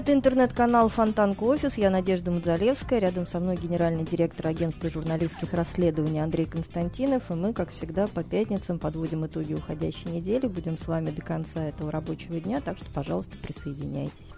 Это интернет-канал Фонтанка Офис. Я Надежда Мудзалевская. Рядом со мной генеральный директор агентства журналистских расследований Андрей Константинов. И мы, как всегда, по пятницам подводим итоги уходящей недели. Будем с вами до конца этого рабочего дня, так что, пожалуйста, присоединяйтесь.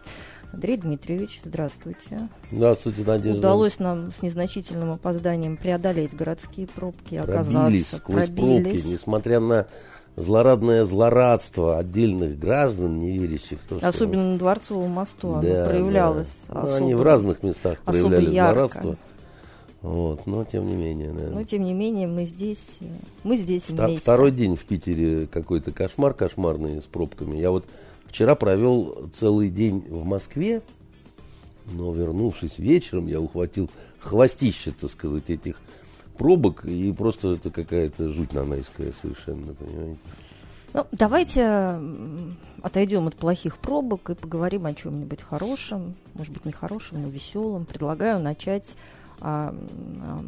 Андрей Дмитриевич, здравствуйте. Здравствуйте, Надежда. Удалось нам с незначительным опозданием преодолеть городские пробки, оказаться. Пробились сквозь пробки, несмотря на злорадное злорадство отдельных граждан, не верящих в то, что... Особенно на Дворцовом мосту да, оно проявлялось да. особо, ну, Они в разных местах проявляли злорадство. Вот, но тем не менее, да. Но тем не менее мы здесь, мы здесь вместе. Второй день в Питере какой-то кошмар кошмарный с пробками. Я вот вчера провел целый день в Москве, но вернувшись вечером, я ухватил хвостище, так сказать, этих пробок, и просто это какая-то жуть нанайская совершенно, понимаете. Ну, давайте отойдем от плохих пробок и поговорим о чем-нибудь хорошем, может быть, не хорошем, но веселом. Предлагаю начать а, а,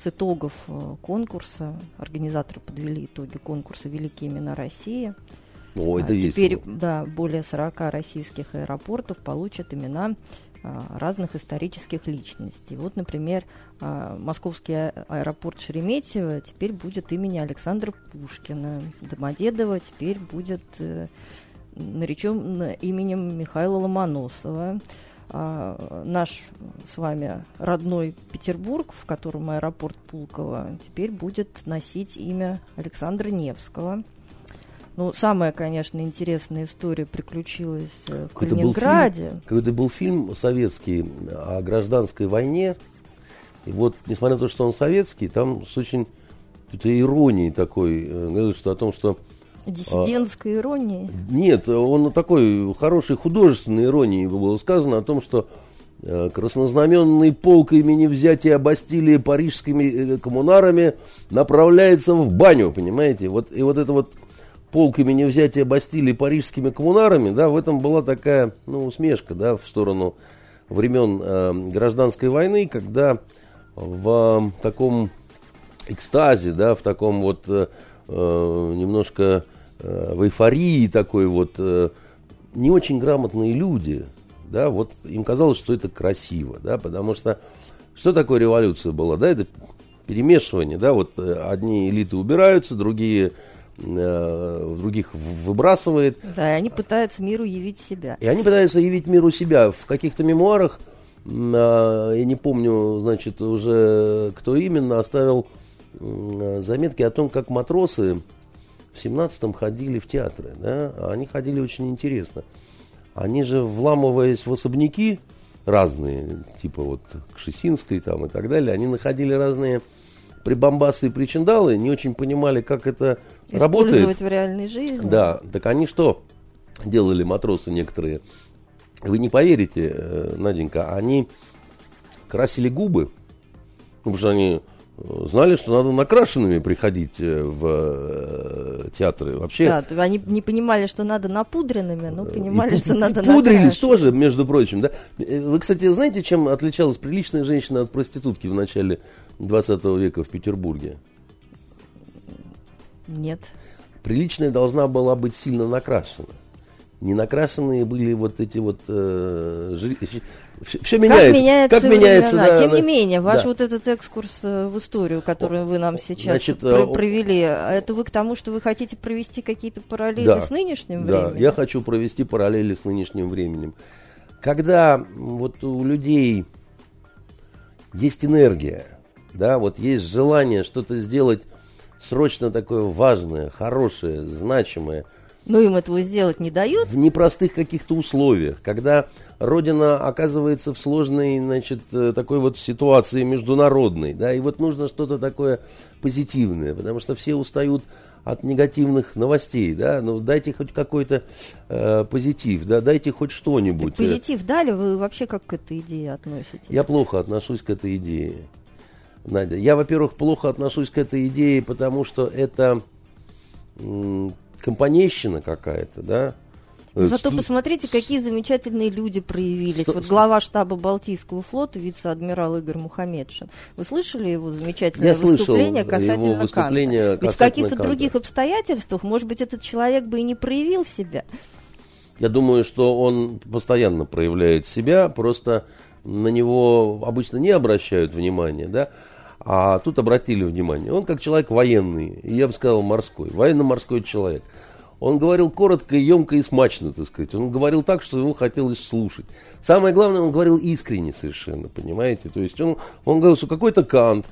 с итогов э, конкурса. Организаторы подвели итоги конкурса «Великие имена России». О, это а, Теперь, весело. да, более 40 российских аэропортов получат имена разных исторических личностей. Вот, например, а, московский а, аэропорт Шереметьево теперь будет имени Александра Пушкина. Домодедово теперь будет э, наречен именем Михаила Ломоносова. наш с вами родной Петербург, в котором аэропорт Пулково, теперь будет носить имя Александра Невского. Ну, самая, конечно, интересная история приключилась э, в Калининграде. Какой-то был фильм советский о гражданской войне. И вот, несмотря на то, что он советский, там с очень какой-то иронией такой, э, говорил, что о том, что Диссидентской а, иронии? Нет, он такой хорошей художественной иронией было сказано о том, что э, краснознаменный полк имени взятия Бастилии парижскими коммунарами направляется в баню, понимаете? Вот, и вот это вот полк имени взятия Бастилии парижскими коммунарами, да, в этом была такая, ну, усмешка, да, в сторону времен э, гражданской войны, когда в э, таком экстазе, да, в таком вот э, э, немножко э, в эйфории такой вот э, не очень грамотные люди, да, вот им казалось, что это красиво, да, потому что что такое революция была, да, это перемешивание, да, вот э, одни элиты убираются, другие э, других выбрасывает. Да, и они пытаются миру явить себя. И они пытаются явить миру себя. В каких-то мемуарах, э, я не помню, значит, уже кто именно, оставил э, заметки о том, как матросы в 17-м ходили в театры. Да? Они ходили очень интересно. Они же, вламываясь в особняки разные, типа вот Кшесинской там и так далее, они находили разные прибамбасы и причиндалы, не очень понимали, как это работает. Использовать в реальной жизни. Да, так они что делали матросы некоторые? Вы не поверите, э, Наденька, они красили губы, потому что они знали, что надо накрашенными приходить э, в театры. Вообще, да, они не понимали, что надо напудренными, но понимали, и, что надо Пудрились тоже, между прочим. Да? Вы, кстати, знаете, чем отличалась приличная женщина от проститутки в начале 20 века в Петербурге? Нет. Приличная должна была быть сильно накрашена. Не накрашенные были вот эти вот... Э, все, все меняется. Как меняется, как меняется да, Тем не менее, ваш да. вот этот экскурс э, в историю, который вы нам сейчас Значит, э, провели, это вы к тому, что вы хотите провести какие-то параллели да, с нынешним да, временем? я хочу провести параллели с нынешним временем. Когда вот у людей есть энергия, да, вот есть желание что-то сделать срочно такое важное, хорошее, значимое. Но им этого сделать не дают? В непростых каких-то условиях, когда Родина оказывается в сложной, значит, э, такой вот ситуации международной, да, и вот нужно что-то такое позитивное, потому что все устают от негативных новостей, да, ну дайте хоть какой-то э, позитив, да, дайте хоть что-нибудь. Так позитив дали, вы вообще как к этой идее относитесь? Я плохо отношусь к этой идее, Надя. Я, во-первых, плохо отношусь к этой идее, потому что это компанейщина какая-то, да, ну, зато посмотрите, какие замечательные люди проявились. Сто... Вот глава штаба Балтийского флота, вице-адмирал Игорь Мухамедшин. Вы слышали его замечательное Я выступление касательно его выступление Канта? Ведь в каких-то других обстоятельствах, может быть, этот человек бы и не проявил себя. Я думаю, что он постоянно проявляет себя, просто на него обычно не обращают внимания, да, а тут обратили внимание. Он как человек военный, я бы сказал морской, военно-морской человек. Он говорил коротко, емко и смачно, так сказать. Он говорил так, что его хотелось слушать. Самое главное, он говорил искренне совершенно, понимаете? То есть он, он говорил, что какой-то Кант,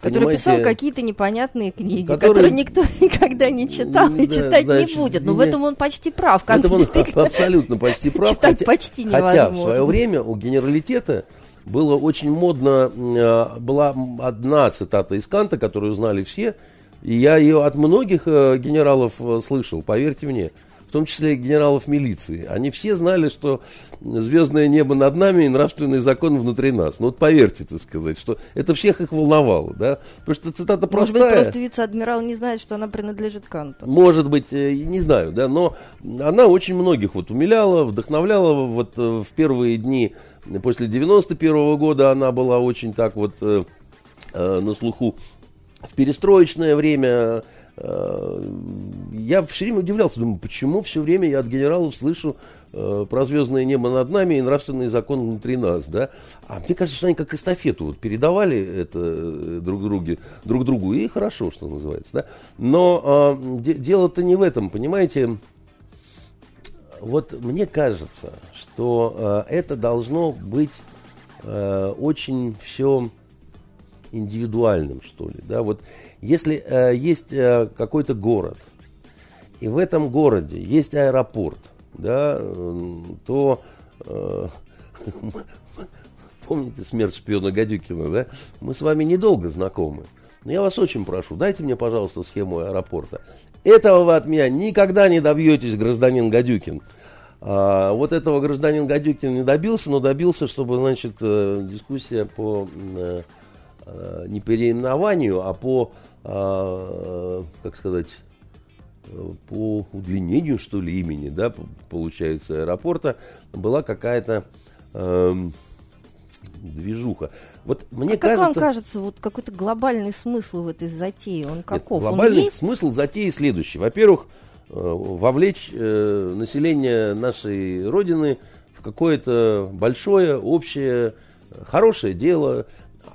Который Понимаете, писал какие-то непонятные книги, который, которые никто никогда не читал и да, читать значит, не будет. Но в этом он почти прав. В этом он абсолютно почти прав. Читать хотя, почти невозможно. Хотя в свое время у генералитета было очень модно, э, была одна цитата из Канта, которую знали все – и я ее от многих э, генералов э, слышал, поверьте мне, в том числе и генералов милиции. Они все знали, что звездное небо над нами и нравственный закон внутри нас. Ну вот поверьте, так сказать, что это всех их волновало, да? Потому что цитата простая. Может быть, просто вице-адмирал не знает, что она принадлежит Канту. Может быть, э, не знаю, да, но она очень многих вот умиляла, вдохновляла. Вот в первые дни после 91 -го года она была очень так вот э, э, на слуху в перестроечное время э, я все время удивлялся, думаю, почему все время я от генералов слышу э, про звездное небо над нами и нравственный закон внутри нас, да? А мне кажется, что они как эстафету вот передавали это э, друг, друге, друг другу, и хорошо, что называется, да? Но э, де- дело-то не в этом, понимаете? Вот мне кажется, что э, это должно быть э, очень все индивидуальным, что ли. Да? Вот если э, есть э, какой-то город, и в этом городе есть аэропорт, да, то э, помните смерть шпиона Гадюкина, да? Мы с вами недолго знакомы. Но я вас очень прошу, дайте мне, пожалуйста, схему аэропорта. Этого вы от меня никогда не добьетесь, гражданин Гадюкин. А, вот этого гражданин Гадюкин не добился, но добился, чтобы, значит, э, дискуссия по э, Э, не переименованию, а по, э, как сказать, по удлинению, что ли, имени, да, получается, аэропорта, была какая-то э, движуха. Вот мне а кажется, как вам кажется, вот какой-то глобальный смысл в этой затее, он каков? Нет, глобальный он есть? смысл затеи следующий. Во-первых, вовлечь э, население нашей Родины в какое-то большое, общее, хорошее дело,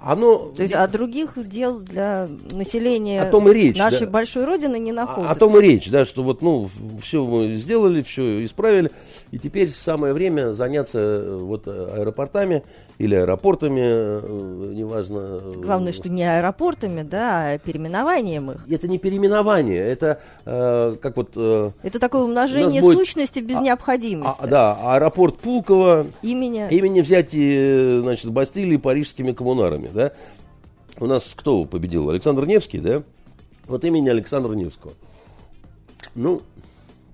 оно... То есть, а других дел для населения о том и речь, нашей да. большой родины не находится. О, о том и речь, да, что вот, ну, все мы сделали, все исправили, и теперь самое время заняться э, вот аэропортами или аэропортами, э, неважно. Главное, что не аэропортами, да, а переименованием их. Это не переименование, это э, как вот... Э, это такое умножение будет... сущности без а, необходимости. А, да, аэропорт Пулково. Имени. Имени взятия, значит, Бастилии парижскими коммунарами да? У нас кто победил? Александр Невский, да? Вот имени Александра Невского. Ну,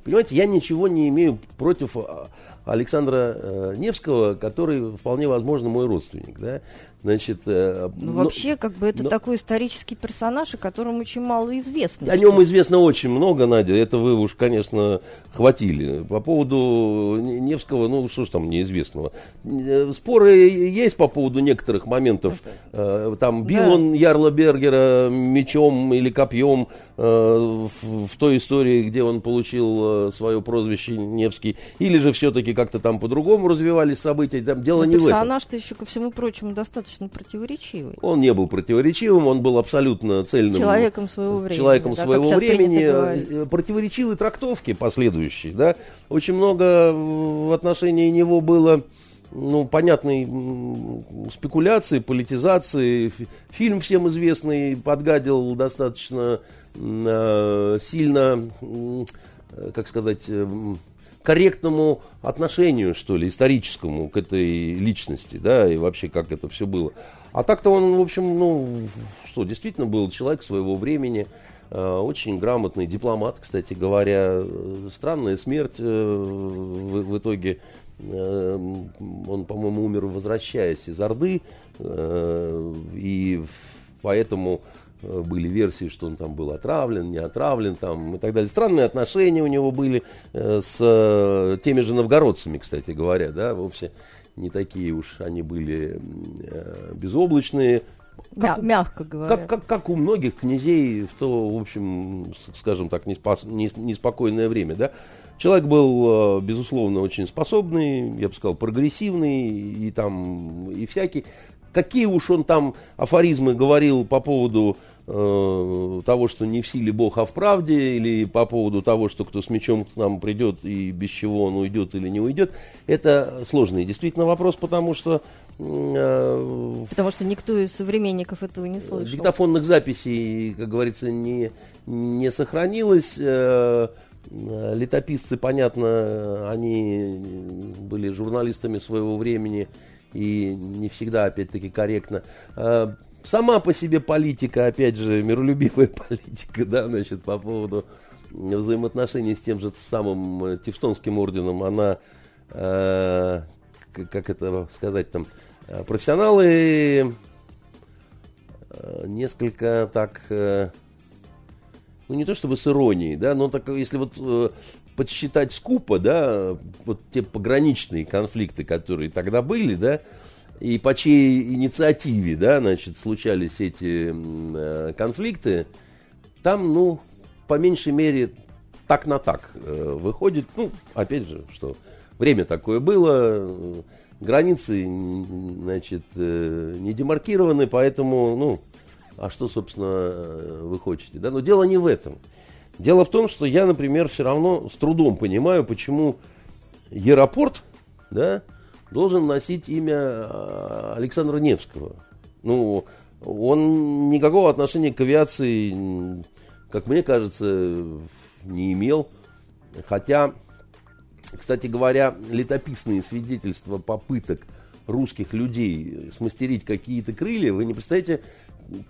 понимаете, я ничего не имею против а, Александра э, Невского, который вполне возможно мой родственник, да? Значит, э, ну, но, вообще, как бы это но, такой исторический персонаж, о котором очень мало известно. О что... нем известно очень много, Надя. Это вы уж, конечно, хватили. По поводу Невского, ну что ж там неизвестного. Э, споры есть по поводу некоторых моментов. Э, там бил да. он Ярла Бергера мечом или копьем э, в, в той истории, где он получил свое прозвище Невский. Или же все-таки как-то там по-другому развивались события. Там дело но не в этом. Персонаж-то еще, ко всему прочему, достаточно достаточно противоречивый. Он не был противоречивым, он был абсолютно цельным. Человеком своего времени. Человеком да, своего времени. Э, противоречивые трактовки последующие. Да? Очень много в отношении него было ну, понятной спекуляции, политизации. Фильм всем известный подгадил достаточно э, сильно, э, как сказать, э, корректному отношению, что ли, историческому к этой личности, да, и вообще как это все было. А так-то он, в общем, ну, что, действительно был человек своего времени, очень грамотный дипломат, кстати говоря. Странная смерть в, в итоге. Он, по-моему, умер, возвращаясь из Орды. И поэтому были версии, что он там был отравлен, не отравлен там, и так далее. Странные отношения у него были с теми же новгородцами, кстати говоря, да, вовсе не такие уж они были безоблачные. Как, мягко говоря. Как, как, как у многих князей в то, в общем, скажем так, неспос, неспокойное время, да. Человек был, э, безусловно, очень способный, я бы сказал, прогрессивный и там, и всякий. Какие уж он там афоризмы говорил по поводу э, того, что не в силе Бог, а в правде, или по поводу того, что кто с мечом к нам придет и без чего он уйдет или не уйдет, это сложный действительно вопрос, потому что Э, Потому что никто из современников этого не слышал. Диктофонных записей, как говорится, не, не сохранилось. Э, летописцы, понятно, они были журналистами своего времени и не всегда, опять-таки, корректно. Э, сама по себе политика, опять же, миролюбивая политика, да, значит, по поводу взаимоотношений с тем же самым Тевтонским орденом, она, как это сказать там, Э, профессионалы э, несколько так, э, ну не то чтобы с иронией, да, но так если вот подсчитать скупо, да, вот те пограничные конфликты, которые тогда были, да, и по чьей инициативе, да, значит, случались эти конфликты, там, ну, по меньшей мере, так на так выходит, ну, опять же, что время такое было, границы, значит, э, не демаркированы, поэтому, ну, а что, собственно, э, вы хотите, да? Но дело не в этом. Дело в том, что я, например, все равно с трудом понимаю, почему аэропорт, да, должен носить имя э, Александра Невского. Ну, он никакого отношения к авиации, как мне кажется, не имел. Хотя кстати говоря, летописные свидетельства попыток русских людей смастерить какие-то крылья, вы не представляете,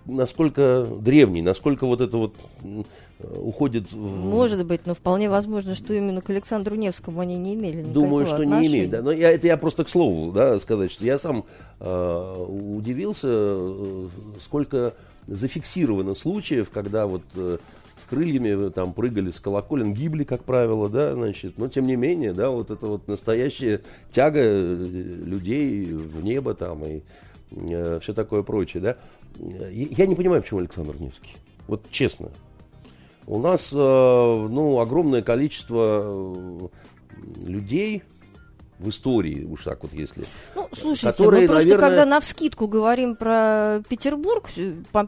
насколько древний, насколько вот это вот уходит... Может быть, но вполне возможно, что именно к Александру Невскому они не имели никакого Думаю, что отношения. не имеют. Да. Но я, это я просто к слову да, сказать, что я сам э, удивился, э, сколько зафиксировано случаев, когда вот э, с крыльями э, там прыгали с колоколен, гибли, как правило, да, значит, но тем не менее, да, вот это вот настоящая тяга э, людей в небо там и э, все такое прочее, да. Я не понимаю, почему Александр Невский. Вот честно. У нас, э, ну, огромное количество э, людей, в истории, уж так вот если. Ну, слушайте, которые, мы просто наверное... когда на вскидку говорим про Петербург,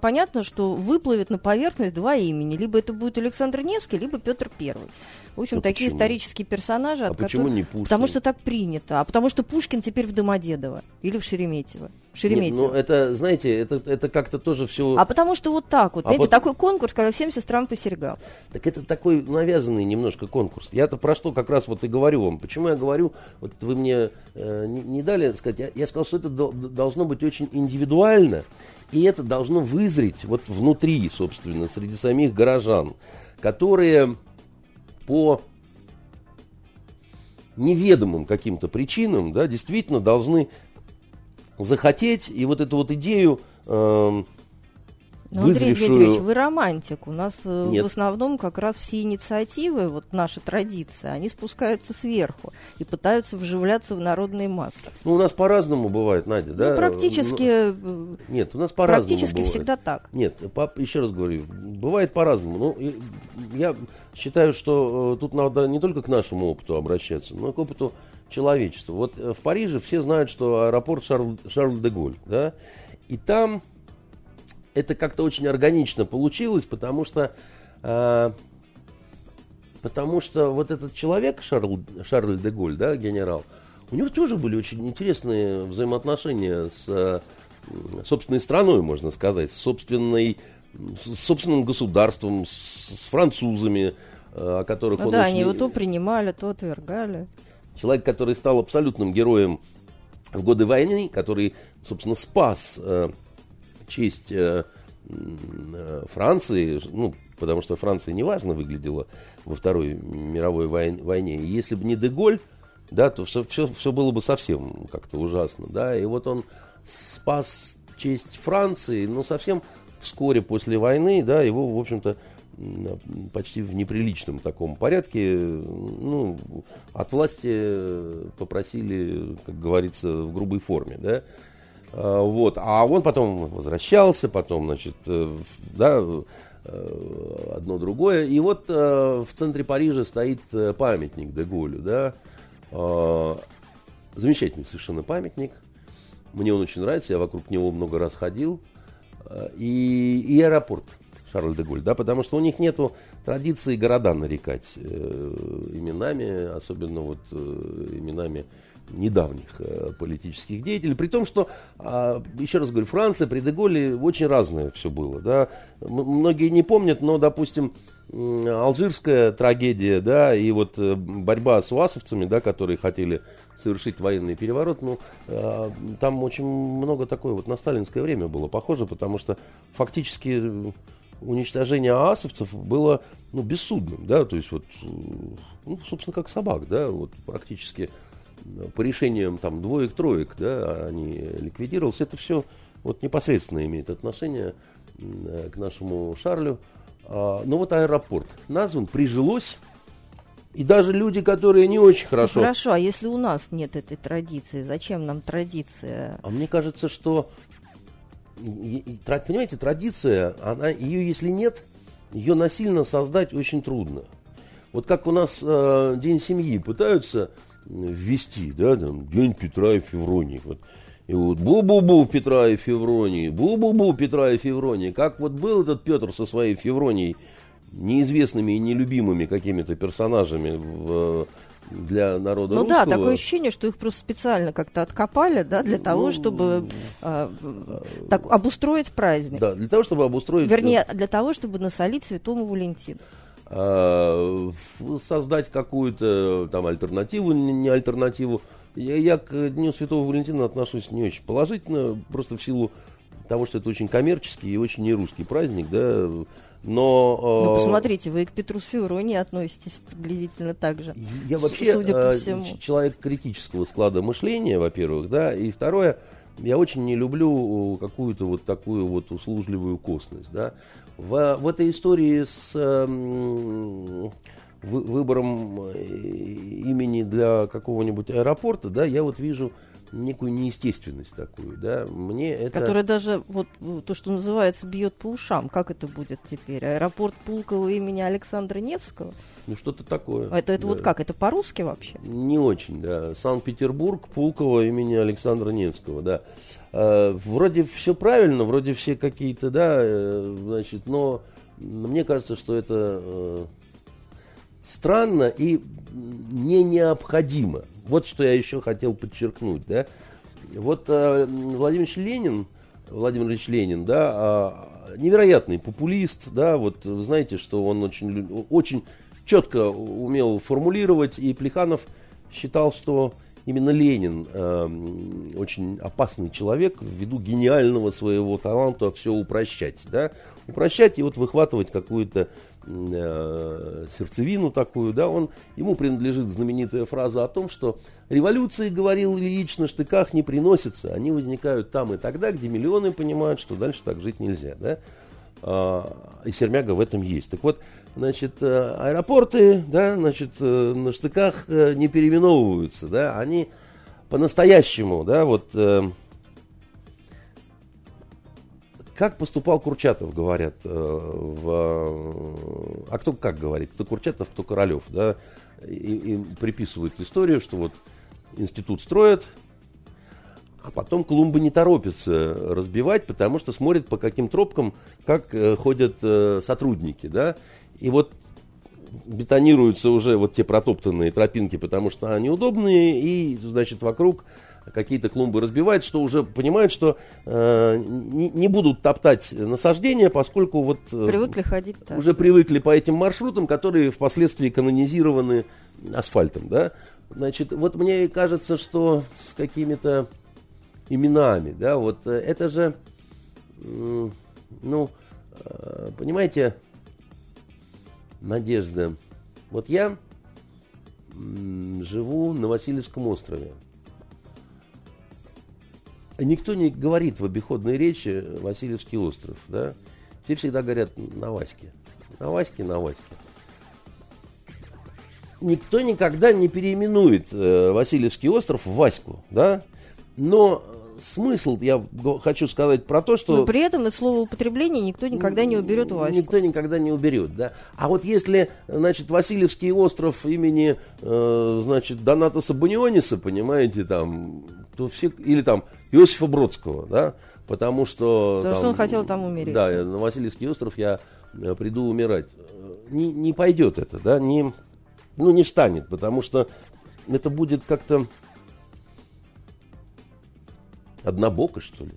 понятно, что выплывет на поверхность два имени. Либо это будет Александр Невский, либо Петр Первый. В общем, а такие почему? исторические персонажи. А почему которых... не Пушкин? Потому что так принято. А потому что Пушкин теперь в Домодедово или в Шереметьево. Шереметьево. Нет, ну, это, знаете, это, это как-то тоже все... А потому что вот так вот. А понимаете, вот... такой конкурс, когда всем сестрам серьгал. Так это такой навязанный немножко конкурс. Я-то про что как раз вот и говорю вам. Почему я говорю, вот вы мне э, не, не дали сказать, я, я сказал, что это до, должно быть очень индивидуально, и это должно вызреть вот внутри, собственно, среди самих горожан, которые по неведомым каким-то причинам, да, действительно должны захотеть и вот эту вот идею э, ну, Андрей Дмитриевич, вы романтик. У нас э, Нет. в основном как раз все инициативы, вот наша традиция, они спускаются сверху и пытаются вживляться в народные массы. Ну, у нас по-разному бывает, Надя, да? Ну, практически... Ну, нет, у нас по-разному Практически бывает. всегда так. Нет, пап, еще раз говорю, бывает по-разному. Ну, я считаю, что э, тут надо не только к нашему опыту обращаться, но и к опыту человечества. Вот э, в Париже все знают, что аэропорт Шарль, Шарль де Голь, да, и там это как-то очень органично получилось, потому что, э, потому что вот этот человек, Шарль, Шарль де Голь, да, генерал, у него тоже были очень интересные взаимоотношения с э, собственной страной, можно сказать, с, собственной, с собственным государством, с, с французами, э, о которых ну, он да, очень... они его то принимали, то отвергали. Человек, который стал абсолютным героем в годы войны, который, собственно, спас э, честь э, э, Франции, ну, потому что Франция неважно выглядела во Второй мировой войне. И если бы не Деголь, да, то все, все, все было бы совсем как-то ужасно, да, и вот он спас честь Франции, но совсем вскоре после войны, да, его, в общем-то, почти в неприличном таком порядке, ну, от власти попросили, как говорится, в грубой форме, да, а, вот, а он потом возвращался, потом, значит, э, да, э, одно другое, и вот э, в центре Парижа стоит памятник Деголю, да, а, замечательный совершенно памятник, мне он очень нравится, я вокруг него много раз ходил, и, и аэропорт – Шарль де Голь, да, потому что у них нету традиции города нарекать э, именами, особенно вот э, именами недавних э, политических деятелей, при том, что, э, еще раз говорю, Франция при Деголе очень разное все было, да, М- многие не помнят, но, допустим, э, алжирская трагедия, да, и вот э, борьба с уасовцами, да, которые хотели совершить военный переворот, ну, э, там очень много такое вот на сталинское время было похоже, потому что фактически уничтожение аасовцев было ну, бессудным, да, то есть вот, э, ну, собственно, как собак, да, вот практически э, по решениям там двоек-троек, да, они ликвидировались, это все вот непосредственно имеет отношение э, к нашему Шарлю. А, ну вот аэропорт назван, прижилось, и даже люди, которые не очень хорошо... Ну, хорошо, а если у нас нет этой традиции, зачем нам традиция? А мне кажется, что понимаете, традиция, она, ее если нет, ее насильно создать очень трудно. Вот как у нас э, День семьи пытаются ввести, да, там, День Петра и Февронии. Вот. И вот бу-бу-бу Петра и Февронии, бу-бу-бу Петра и Февронии. Как вот был этот Петр со своей Февронией, неизвестными и нелюбимыми какими-то персонажами в для народа ну русского. да, такое ощущение, что их просто специально как-то откопали, да, для того, ну, чтобы э, так, обустроить праздник. Да, для того, чтобы обустроить... Вернее, для того, чтобы насолить Святому Валентину. А, создать какую-то там альтернативу, не альтернативу. Я, я к Дню Святого Валентина отношусь не очень положительно, просто в силу того, что это очень коммерческий и очень нерусский праздник, да, но... Ну, посмотрите, вы к Петру Сфевроне относитесь приблизительно так же. Я вообще судя по всему. человек критического склада мышления, во-первых, да, и второе, я очень не люблю какую-то вот такую вот услужливую косность, да. В, в этой истории с э, выбором имени для какого-нибудь аэропорта, да, я вот вижу некую неестественность такую, да, мне это... Которая даже, вот, то, что называется, бьет по ушам. Как это будет теперь? Аэропорт Пулково имени Александра Невского? Ну, что-то такое. А это, это да. вот как? Это по-русски вообще? Не очень, да. Санкт-Петербург, Пулково имени Александра Невского, да. Э, вроде все правильно, вроде все какие-то, да, э, значит, но мне кажется, что это э, странно и не необходимо. Вот что я еще хотел подчеркнуть, да. Вот э, Владимир Ленин, Владимир Ильич Ленин, да, э, невероятный популист, да, вот вы знаете, что он очень, очень четко умел формулировать, и Плеханов считал, что именно Ленин э, очень опасный человек ввиду гениального своего таланта все упрощать, да, упрощать и вот выхватывать какую-то э, сердцевину такую, да, он, ему принадлежит знаменитая фраза о том, что революции, говорил Ильич, на штыках не приносятся, они возникают там и тогда, где миллионы понимают, что дальше так жить нельзя, да, а, и Сермяга в этом есть. Так вот, значит, э, аэропорты, да, значит, э, на штыках не переименовываются, да, они по-настоящему, да, вот как поступал Курчатов, говорят, э, в... а кто как говорит, кто Курчатов, кто Королев, да, и, и приписывают историю, что вот институт строят, а потом клумбы не торопятся разбивать, потому что смотрят по каким тропкам, как э, ходят э, сотрудники, да, и вот бетонируются уже вот те протоптанные тропинки, потому что они удобные, и, значит, вокруг какие-то клумбы разбивают, что уже понимают, что э, не, не будут топтать насаждения, поскольку вот... Э, привыкли ходить так. Уже привыкли по этим маршрутам, которые впоследствии канонизированы асфальтом, да. Значит, вот мне кажется, что с какими-то именами, да, вот э, это же, ну, э, понимаете, Надежда. Вот я живу на Васильевском острове. Никто не говорит в обиходной речи Васильевский остров, да? Все всегда говорят на Ваське. На Ваське, на Ваське. Никто никогда не переименует э, Васильевский остров в Ваську, да? Но смысл, я хочу сказать про то, что... Но при этом из слова употребления никто никогда не уберет Ваську. Никто никогда не уберет, да. А вот если, значит, Васильевский остров имени, э, значит, Доната Сабуниониса, понимаете, там, то все... Или там Иосифа Бродского, да, потому что... Потому там, что он хотел там умереть. Да, на Васильевский остров я э, приду умирать. Не, не пойдет это, да, не, ну, не встанет, потому что это будет как-то однобоко, что ли.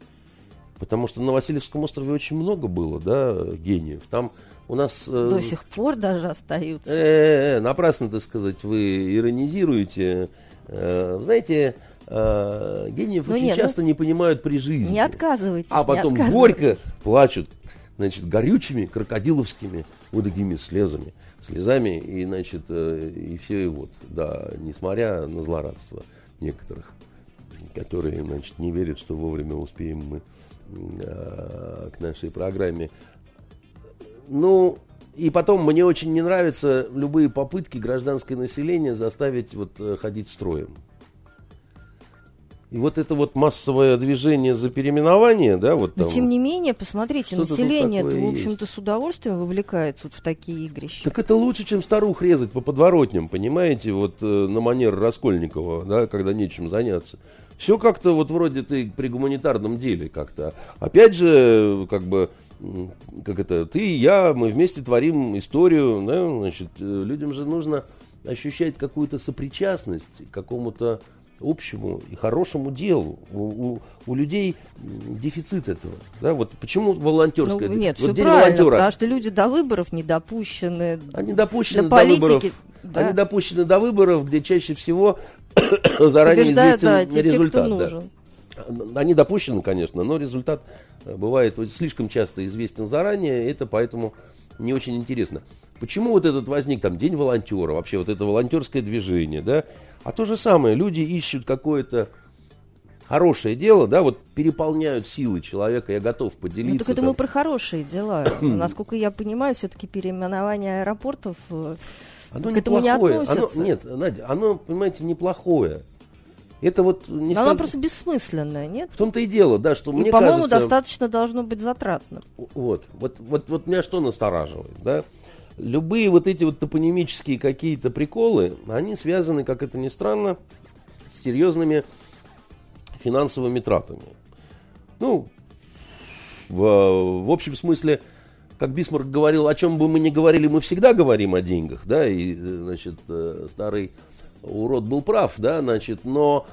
Потому что на Васильевском острове очень много было, да, гениев. Там у нас... Э, До сих пор даже остаются. Э, -э, -э напрасно, так сказать, вы иронизируете. Э, знаете, э, гениев ну, очень нет, часто ну, не понимают при жизни. Не отказывайтесь. А потом горько плачут, значит, горючими, крокодиловскими вот такими слезами, слезами, и, значит, э, и все, и вот, да, несмотря на злорадство некоторых которые значит, не верят, что вовремя успеем мы э, к нашей программе. Ну, и потом мне очень не нравятся любые попытки гражданское население заставить вот, э, ходить строем. И вот это вот массовое движение за переименование, да, вот там. Но тем не менее, посмотрите, население это, в общем-то, с удовольствием вовлекается вот в такие игрища. Так это лучше, чем старух резать по подворотням, понимаете, вот э, на манер Раскольникова, да, когда нечем заняться. Все как-то вот вроде ты при гуманитарном деле как-то. Опять же, как бы, как это, ты и я, мы вместе творим историю, да, значит, э, людям же нужно ощущать какую-то сопричастность к какому-то общему и хорошему делу. У, у, у людей дефицит этого. Да? Вот почему волонтерское? Ну, нет, вот все правильно, волонтера. потому что люди до выборов не допущены. Они допущены до, до выборов. Да. Они допущены до выборов, где чаще всего заранее Побеждают, известен да, результат. Те, да. Они допущены, конечно, но результат э, бывает слишком часто известен заранее, это поэтому не очень интересно. Почему вот этот возник там День волонтера, вообще вот это волонтерское движение, да? А то же самое, люди ищут какое-то хорошее дело, да, вот переполняют силы человека, я готов поделиться. Ну, так это там. мы про хорошие дела. Насколько я понимаю, все-таки переименование аэропортов э, оно к этому неплохое. не относится. Оно, нет, Надя, оно, понимаете, неплохое. Это вот не Но сказ... оно просто бессмысленное, нет? В том-то и дело, да, что и, мне по-моему, кажется... достаточно должно быть затратно. Вот, вот, вот, вот меня что настораживает, да? Любые вот эти вот топонимические какие-то приколы, они связаны, как это ни странно, с серьезными финансовыми тратами. Ну, в, в общем смысле, как Бисмарк говорил, о чем бы мы ни говорили, мы всегда говорим о деньгах, да, и, значит, э, старый урод был прав, да, значит, но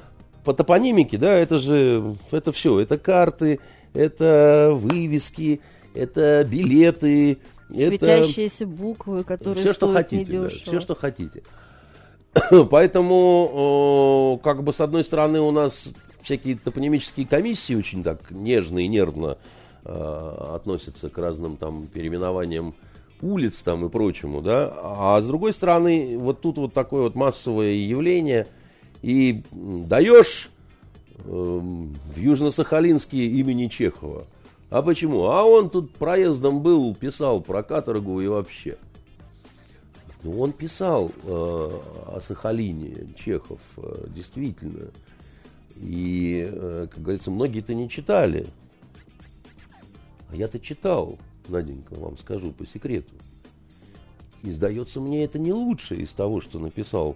по топонимике, да, это же, это все, это карты, это вывески, это билеты, Светящиеся буквы, которые все, что хотите, да, все, что хотите. Поэтому, как бы, с одной стороны, у нас всякие топонимические комиссии очень так нежно и нервно э, относятся к разным там переименованиям улиц там и прочему, да, а с другой стороны, вот тут вот такое вот массовое явление, и даешь э, в Южно-Сахалинске имени Чехова, а почему? А он тут проездом был, писал про каторгу и вообще. Ну, он писал э, о Сахалине, Чехов, э, действительно. И, э, как говорится, многие-то не читали. А я-то читал, Наденька, вам скажу по секрету. И сдается мне это не лучшее из того, что написал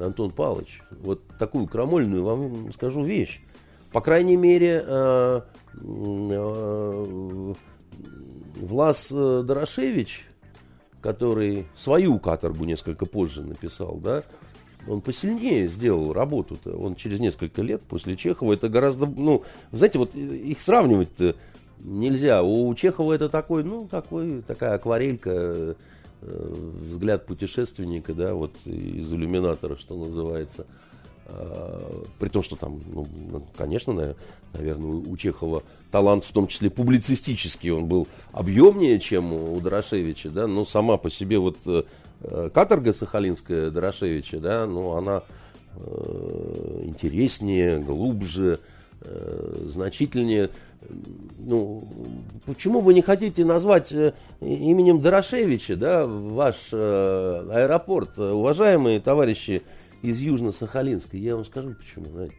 Антон Павлович. Вот такую крамольную вам скажу вещь. По крайней мере, Э, Влас э, Дорошевич, который свою каторгу несколько позже написал, да, он посильнее сделал работу-то. Он через несколько лет после Чехова это гораздо, ну, знаете, вот их сравнивать-то нельзя. У Чехова это такой, ну, такой, такая акварелька, э, взгляд путешественника, да, вот из иллюминатора, что называется. Э, при том, что там, ну, конечно, наверное, у Чехова талант, в том числе публицистический, он был объемнее, чем у Дорошевича, да, но сама по себе вот э, каторга сахалинская Дорошевича, да, ну, она э, интереснее, глубже, э, значительнее. Ну, почему вы не хотите назвать именем Дорошевича, да, ваш аэропорт, уважаемые товарищи из Южно-Сахалинска? Я вам скажу, почему. Знаете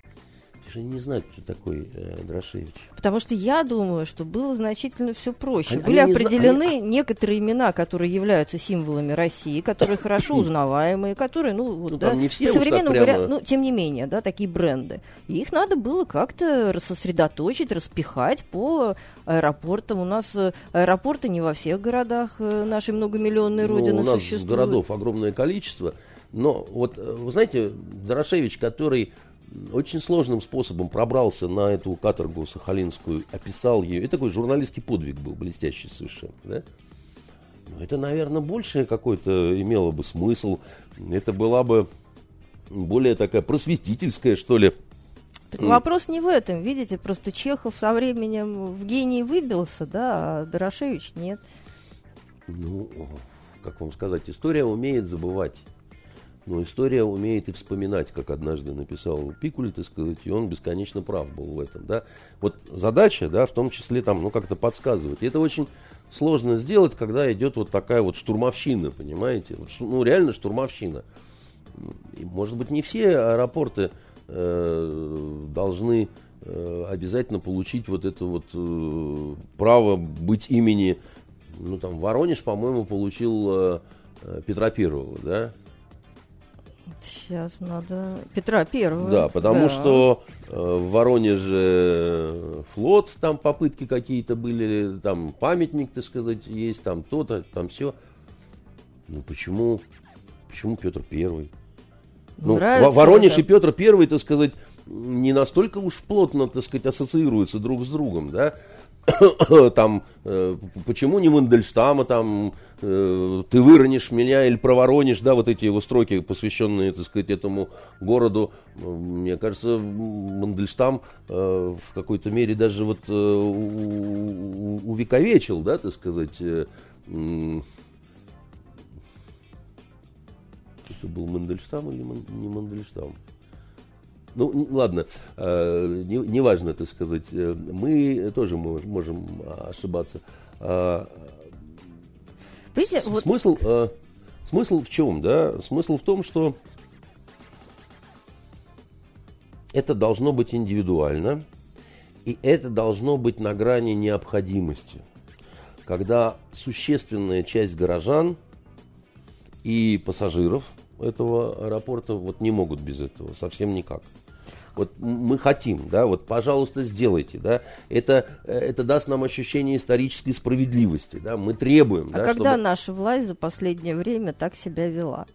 же не знают, кто такой э, Дрошевич. Потому что я думаю, что было значительно все проще. Они, Были они определены зна... некоторые имена, которые являются символами России, которые хорошо узнаваемые, которые, ну, ну, да, не все современно прямо... говоря, ну, тем не менее, да, такие бренды. И их надо было как-то сосредоточить, распихать по аэропортам. У нас э, аэропорты не во всех городах э, нашей многомиллионной родины ну, у нас существуют. городов огромное количество. Но вот, э, вы знаете, Дорошевич, который очень сложным способом пробрался на эту каторгу сахалинскую, описал ее. Это такой журналистский подвиг был, блестящий совершенно. Да? Но это, наверное, большее какой-то имело бы смысл. Это была бы более такая просветительская, что ли, так вопрос не в этом. Видите, просто Чехов со временем в гении выбился, да, а Дорошевич нет. Ну, как вам сказать, история умеет забывать. Но история умеет и вспоминать, как однажды написал Пикуль, так сказать, и он бесконечно прав был в этом. Да? Вот задача, да, в том числе там, ну, как-то подсказывать. И это очень сложно сделать, когда идет вот такая вот штурмовщина, понимаете? Вот, ну, реально штурмовщина. И, может быть, не все аэропорты э, должны э, обязательно получить вот это вот э, право быть имени. Ну, там, Воронеж, по-моему, получил э, Петра Первого, да? Сейчас надо... Петра Первого. Да, потому да. что э, в Воронеже флот, там попытки какие-то были, там памятник, так сказать, есть, там то-то, там все. Ну почему, почему Петр Первый? Ну, Нравится Воронеж это? и Петр Первый, так сказать, не настолько уж плотно, так сказать, ассоциируются друг с другом, да? там, э, почему не Мандельштама, там, э, ты выронишь меня или проворонишь, да, вот эти его строки, посвященные, так сказать, этому городу, мне кажется, Мандельштам э, в какой-то мере даже вот э, увековечил, да, так сказать, э, это был Мандельштам или не Мандельштам? Ну, ладно, э, не, не важно, так сказать. Э, мы тоже можем ошибаться. А, Видите, С, вот... смысл, э, смысл в чем, да? Смысл в том, что это должно быть индивидуально, и это должно быть на грани необходимости. Когда существенная часть горожан и пассажиров этого аэропорта вот не могут без этого, совсем никак вот мы хотим, да, вот, пожалуйста, сделайте, да, это, э, это даст нам ощущение исторической справедливости, да, мы требуем. А да, когда чтобы... наша власть за последнее время так себя вела?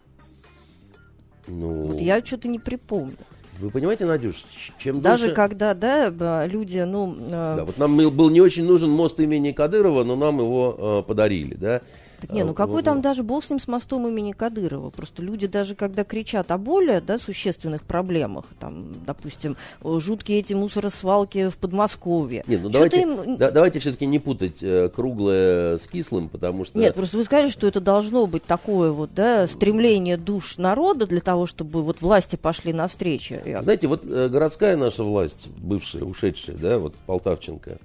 Ну... Вот я что-то не припомню. Вы понимаете, Надюш, чем Даже дольше... когда, да, люди, ну... Э... Да, вот нам был не очень нужен мост имени Кадырова, но нам его э, подарили, да. Так не, ну какой вот, там даже бог с ним с мостом имени Кадырова. Просто люди даже когда кричат о более да, существенных проблемах, там, допустим, жуткие эти мусоросвалки в Подмосковье. Нет, ну давайте, им... да, давайте все-таки не путать э, круглое с кислым, потому что... Нет, просто вы сказали, что это должно быть такое вот, да, стремление душ народа для того, чтобы вот власти пошли навстречу. Знаете, вот э, городская наша власть, бывшая, ушедшая, да, вот Полтавченко,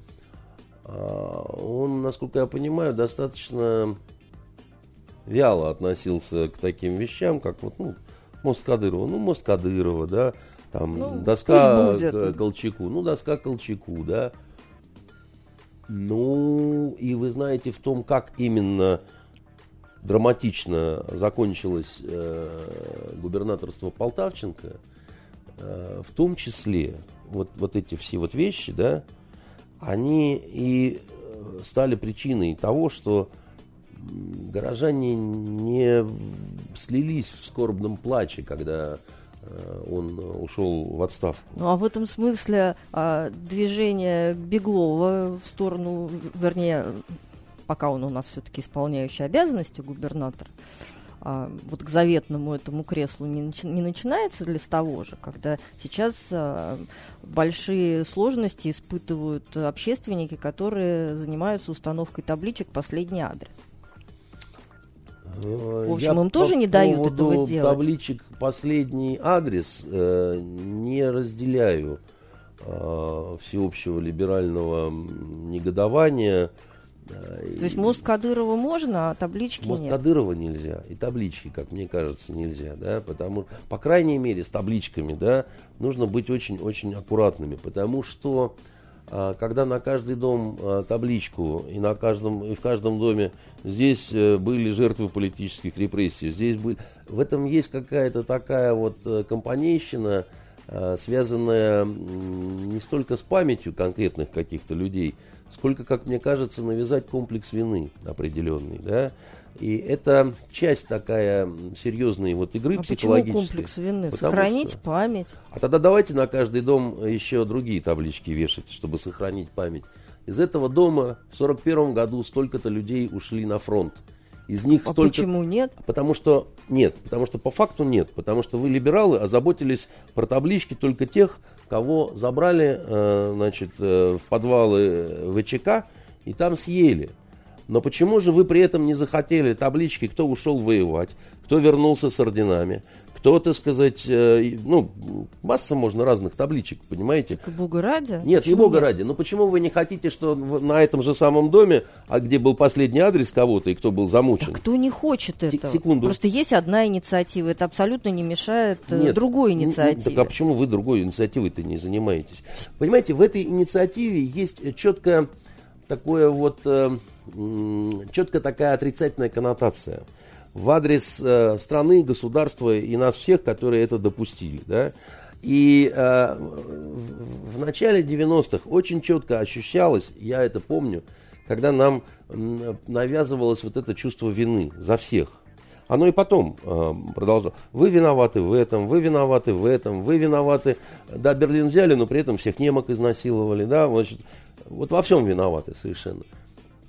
а, он, насколько я понимаю, достаточно вяло относился к таким вещам, как вот, ну, мост Кадырова. Ну, мост Кадырова, да, там ну, доска Колчаку, ну, доска Колчаку, да. Ну, и вы знаете, в том, как именно драматично закончилось э, губернаторство Полтавченко, э, в том числе вот, вот эти все вот вещи, да, они и стали причиной того, что горожане не слились в скорбном плаче, когда э, он ушел в отставку. Ну а в этом смысле а, движение Беглова в сторону, вернее, пока он у нас все-таки исполняющий обязанности губернатор, а, вот к заветному этому креслу не, начи- не начинается ли с того же, когда сейчас а, большие сложности испытывают общественники, которые занимаются установкой табличек «Последний адрес»? В общем, Я им тоже по не дают этого делать. табличек «Последний адрес» э, не разделяю э, всеобщего либерального негодования. Э, То есть мост Кадырова можно, а таблички Мост нет? Кадырова нельзя, и таблички, как мне кажется, нельзя, да, потому, по крайней мере, с табличками, да, нужно быть очень-очень аккуратными, потому что, когда на каждый дом а, табличку, и на каждом, и в каждом доме здесь э, были жертвы политических репрессий, здесь были, в этом есть какая-то такая вот э, компанейщина, а, связанная не столько с памятью конкретных каких-то людей, сколько, как мне кажется, навязать комплекс вины определенный, да. И это часть такая серьезной вот игры А почему психологической. комплекс вины? Сохранить что- память. А тогда давайте на каждый дом еще другие таблички вешать, чтобы сохранить память. Из этого дома в 41 году столько-то людей ушли на фронт. Из них А столько... почему нет? Потому что нет, потому что по факту нет, потому что вы либералы озаботились про таблички только тех, кого забрали, э, значит, э, в подвалы ВЧК и там съели. Но почему же вы при этом не захотели таблички, кто ушел воевать, кто вернулся с орденами, кто, так сказать, э, и- ну, масса можно разных табличек, понимаете? К Богу ради? Нет, Почему не бога нет? ради. Но почему вы не хотите, что на этом же самом доме, а где был последний адрес кого-то и кто был замучен? А кто не хочет этого? секунду. Просто есть одна инициатива, это абсолютно не мешает э, Нет, другой инициативе. Так а почему вы другой инициативой-то не занимаетесь? Понимаете, в этой инициативе есть четко такое вот, э, четко такая отрицательная коннотация в адрес э, страны, государства и нас всех, которые это допустили, да. И э, в, в начале 90-х очень четко ощущалось, я это помню, когда нам навязывалось вот это чувство вины за всех. Оно и потом э, продолжало. Вы виноваты в этом, вы виноваты в этом, вы виноваты. Да, Берлин взяли, но при этом всех немок изнасиловали, да, значит, вот во всем виноваты совершенно.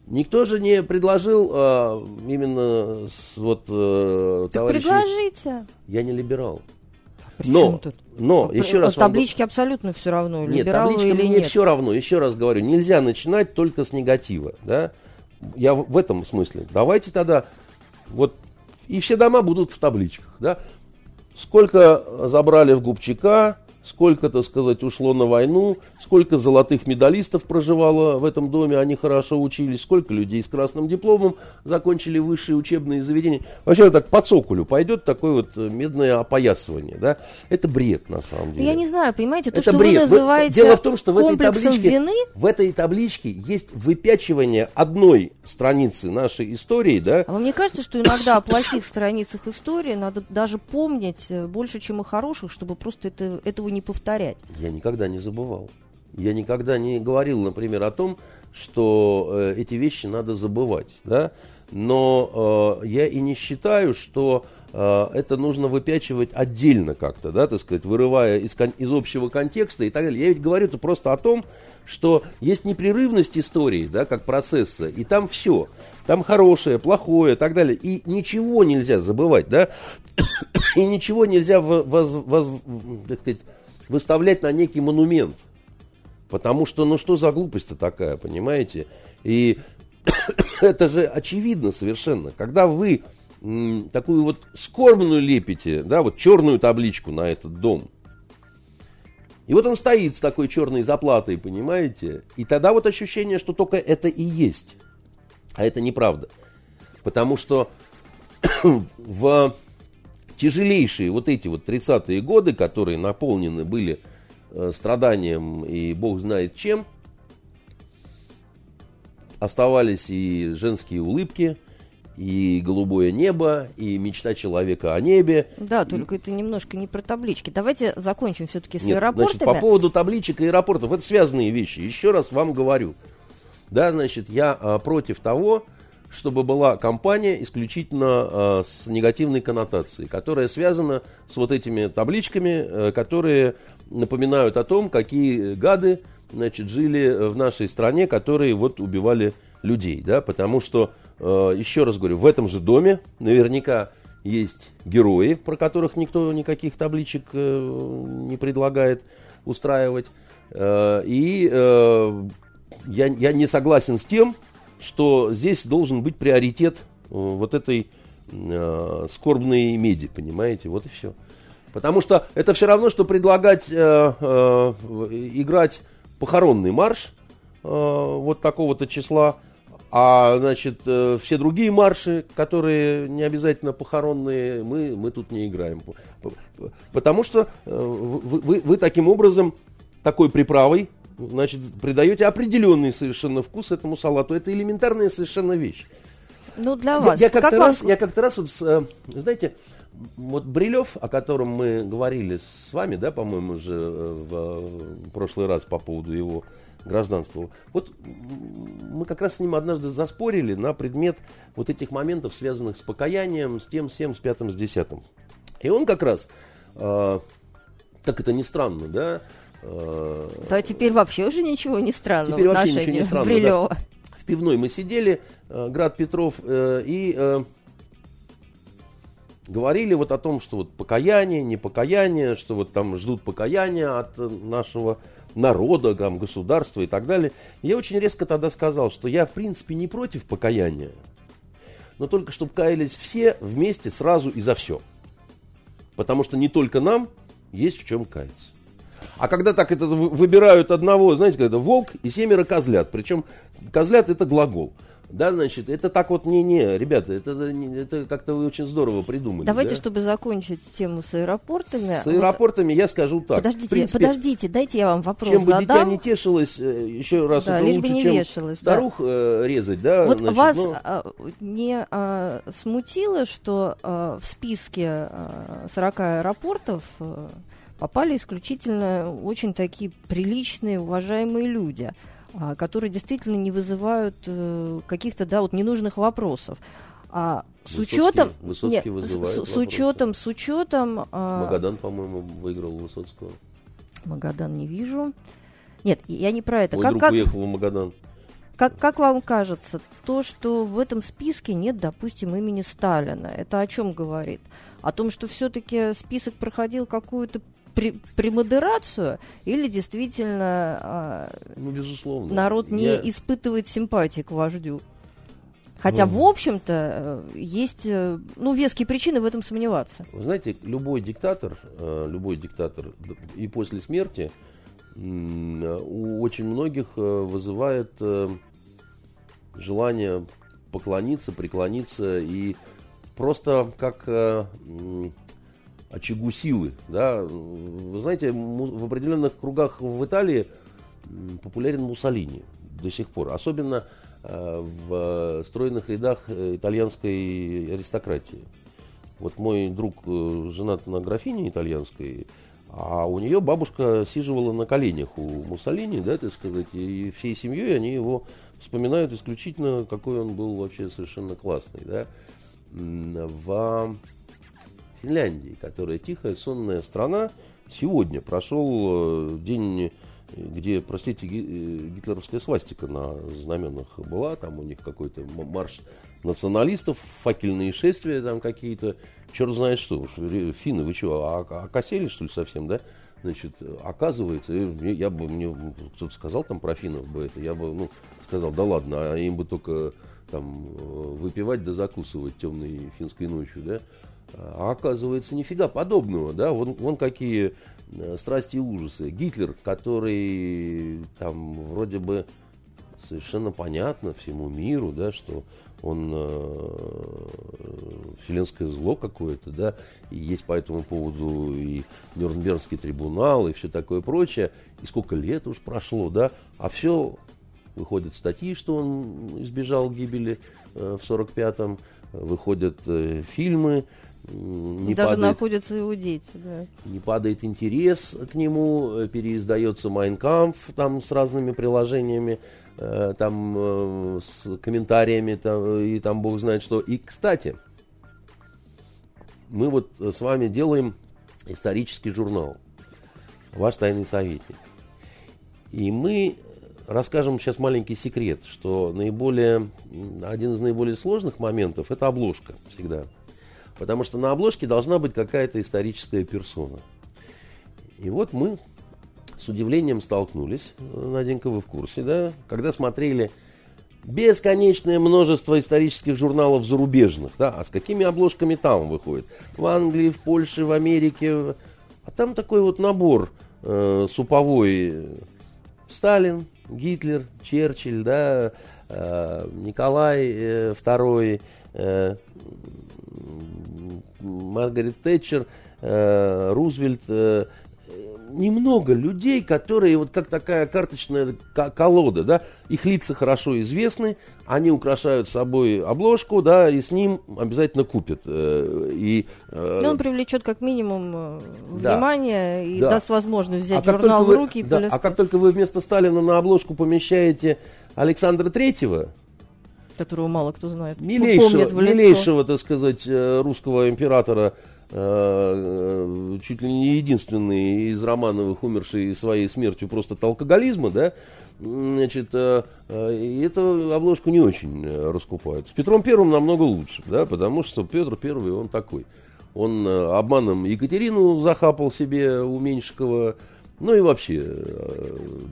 Никто же не предложил э, именно с, вот э, Так товарищей- предложите. Я не либерал. При Но, чем тут? но, А, еще а раз вам Таблички абсолютно все равно, нет, табличкам или мне нет. все равно. Еще раз говорю, нельзя начинать только с негатива. Да? Я в, в этом смысле. Давайте тогда вот и все дома будут в табличках. Да? Сколько забрали в Губчака, сколько, так сказать, ушло на войну, сколько золотых медалистов проживало в этом доме, они хорошо учились, сколько людей с красным дипломом закончили высшие учебные заведения. Вообще так по цоколю пойдет такое вот э, медное опоясывание. Да? Это бред на самом деле. Я не знаю, понимаете, то, Это что бред. вы называете Дело в том, что в этой табличке, вины, в этой табличке есть выпячивание одной страницы нашей истории, да, а вам не кажется, что иногда о плохих страницах истории надо даже помнить э, больше, чем о хороших, чтобы просто это, этого не повторять? я никогда не забывал. Я никогда не говорил, например, о том, что э, эти вещи надо забывать, да, но э, я и не считаю, что э, это нужно выпячивать отдельно как-то, да, так сказать, вырывая из, из общего контекста и так далее. Я ведь говорю-то просто о том, что есть непрерывность истории, да, как процесса, и там все. Там хорошее, плохое и так далее. И ничего нельзя забывать, да, и ничего нельзя во- воз- воз- так сказать, выставлять на некий монумент. Потому что, ну что за глупость-то такая, понимаете? И это же очевидно совершенно. Когда вы такую вот скорбную лепите, да, вот черную табличку на этот дом, и вот он стоит с такой черной заплатой, понимаете? И тогда вот ощущение, что только это и есть. А это неправда. Потому что в тяжелейшие вот эти вот 30-е годы, которые наполнены были страданием и бог знает чем, оставались и женские улыбки, и голубое небо, и мечта человека о небе. Да, только это немножко не про таблички. Давайте закончим все-таки с Нет, аэропортами. значит, по поводу табличек и аэропортов, это связанные вещи. Еще раз вам говорю. Да, значит, я а, против того, чтобы была компания исключительно а, с негативной коннотацией, которая связана с вот этими табличками, э, которые напоминают о том, какие гады значит, жили в нашей стране, которые вот убивали людей, да, потому что, э, еще раз говорю, в этом же доме наверняка есть герои, про которых никто никаких табличек э, не предлагает устраивать. Э, и э, я, я не согласен с тем, что здесь должен быть приоритет э, вот этой э, скорбной меди, понимаете, вот и все. Потому что это все равно, что предлагать э, э, играть похоронный марш э, вот такого-то числа, а, значит, э, все другие марши, которые не обязательно похоронные, мы, мы тут не играем. Потому что э, вы, вы, вы таким образом, такой приправой, значит, придаете определенный совершенно вкус этому салату. Это элементарная совершенно вещь. Ну, для вас. Я, я как-то как раз, вам... я как-то раз вот, э, знаете, вот Брилев, о котором мы говорили с вами, да, по-моему, уже в прошлый раз по поводу его гражданства. Вот мы как раз с ним однажды заспорили на предмет вот этих моментов, связанных с покаянием, с тем, с тем, с пятым, с десятым. И он как раз, э, как это ни странно, да, э, да, теперь вообще уже ничего не странно. Теперь вообще ничего не странно. Да. В пивной мы сидели, э, Град Петров, э, и э, говорили вот о том, что вот покаяние, не покаяние, что вот там ждут покаяния от нашего народа, там, государства и так далее. Я очень резко тогда сказал, что я в принципе не против покаяния, но только чтобы каялись все вместе сразу и за все. Потому что не только нам есть в чем каяться. А когда так это выбирают одного, знаете, когда волк и семеро козлят, причем козлят это глагол. Да, значит, это так вот не-не, ребята, это, это как-то вы очень здорово придумали. Давайте, да? чтобы закончить тему с аэропортами. С аэропортами вот, я скажу так. Подождите, принципе, подождите, дайте я вам вопрос чем задам. Бы дитя не тешилось, э, еще раз, да, это лишь лучше, бы не чем вешалось, старух да. Э, резать, да. Вот значит, вас но... а, не а, смутило, что а, в списке а, 40 аэропортов а, попали исключительно очень такие приличные, уважаемые люди – которые действительно не вызывают э, каких-то да, вот ненужных вопросов. А с Высоцкий, учетом, Высоцкий нет, с, с, учетом, с учетом. А, Магадан, по-моему, выиграл Высоцкого. Магадан не вижу. Нет, я не про это. Мой как, друг как, уехал в Магадан. Как, как вам кажется, то, что в этом списке нет, допустим, имени Сталина, это о чем говорит? О том, что все-таки список проходил какую-то при, премодерацию или действительно а, ну, безусловно. народ не Я... испытывает симпатии к вождю? Хотя, ну, в общем-то, э, есть э, ну, веские причины в этом сомневаться. Вы знаете, любой диктатор, э, любой диктатор и после смерти у очень многих вызывает желание поклониться, преклониться и просто как очагу силы. Да? Вы знаете, в определенных кругах в Италии популярен Муссолини до сих пор. Особенно э, в стройных рядах э, итальянской аристократии. Вот мой друг э, женат на графине итальянской, а у нее бабушка сиживала на коленях у Муссолини, да, так сказать, и всей семьей они его вспоминают исключительно, какой он был вообще совершенно классный, да. В Финляндии, которая тихая, сонная страна. Сегодня прошел э, день, где, простите, э, гитлеровская свастика на знаменах была, там у них какой-то марш националистов, факельные шествия там какие-то, черт знает что. Финны, вы что, а, окосели, что ли, совсем, да? Значит, оказывается, я бы, мне кто-то сказал там про финнов бы это, я бы, ну, сказал, да ладно, а им бы только там э, выпивать да закусывать темной финской ночью, да? А оказывается, нифига подобного, да, вон, вон какие э, страсти и ужасы. Гитлер, который там вроде бы совершенно понятно всему миру, да, что он э, вселенское зло какое-то, да, и есть по этому поводу и Нюрнбергский трибунал, и все такое прочее, и сколько лет уж прошло, да, а все выходят статьи, что он избежал гибели э, в 45-м, выходят э, фильмы, не Даже падает, находятся его дети, да. Не падает интерес к нему, э, переиздается Майнкамф там с разными приложениями, э, там э, с комментариями, там, и там бог знает что. И, кстати, мы вот с вами делаем исторический журнал «Ваш тайный советник». И мы расскажем сейчас маленький секрет, что наиболее, один из наиболее сложных моментов – это обложка всегда – Потому что на обложке должна быть какая-то историческая персона. И вот мы с удивлением столкнулись, Наденька, вы в курсе, да, когда смотрели бесконечное множество исторических журналов зарубежных, да, а с какими обложками там выходит? В Англии, в Польше, в Америке. А там такой вот набор э, суповой. Сталин, Гитлер, Черчилль, да, э, Николай э, II, э, Маргарет Тэтчер, э, Рузвельт, э, немного людей, которые вот как такая карточная колода, да, их лица хорошо известны, они украшают собой обложку, да, и с ним обязательно купят. Э, и, э, он привлечет как минимум э, внимание да, и да. даст возможность взять а журнал в руки вы, и да, А как только вы вместо Сталина на обложку помещаете Александра Третьего, которого мало кто знает, милейшего, милейшего, так сказать, русского императора Э, чуть ли не единственный из Романовых, умерший своей смертью просто от алкоголизма, да, значит, э, э, эту обложку не очень раскупают. С Петром Первым намного лучше, да, потому что Петр Первый, он такой. Он обманом Екатерину захапал себе у Меньшикова, ну и вообще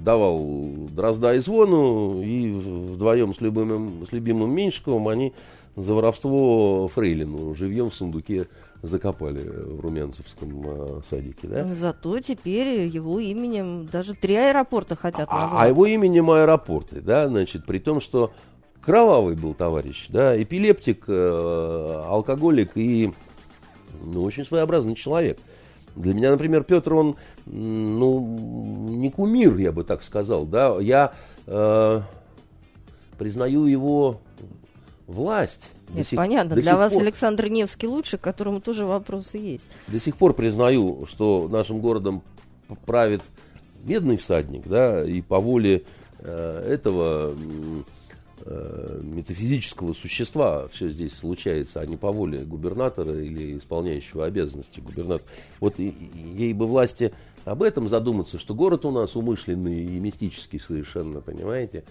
давал Дрозда и Звону, и вдвоем с любимым, с любимым Меньшиковым они за воровство Фрейлину живьем в сундуке закопали в Румянцевском э, садике, да? Зато теперь его именем даже три аэропорта хотят а, назвать. А его именем аэропорты, да, значит, при том, что кровавый был товарищ, да, эпилептик, э, алкоголик и, ну, очень своеобразный человек. Для меня, например, Петр, он, ну, не кумир, я бы так сказал, да, я э, признаю его власть. Нет, сих, понятно. Для вас пор, Александр Невский лучше, к которому тоже вопросы есть. До сих пор признаю, что нашим городом правит медный всадник, да, и по воле э, этого э, метафизического существа все здесь случается, а не по воле губернатора или исполняющего обязанности губернатора. Вот ей бы власти об этом задуматься, что город у нас умышленный и мистический совершенно, понимаете?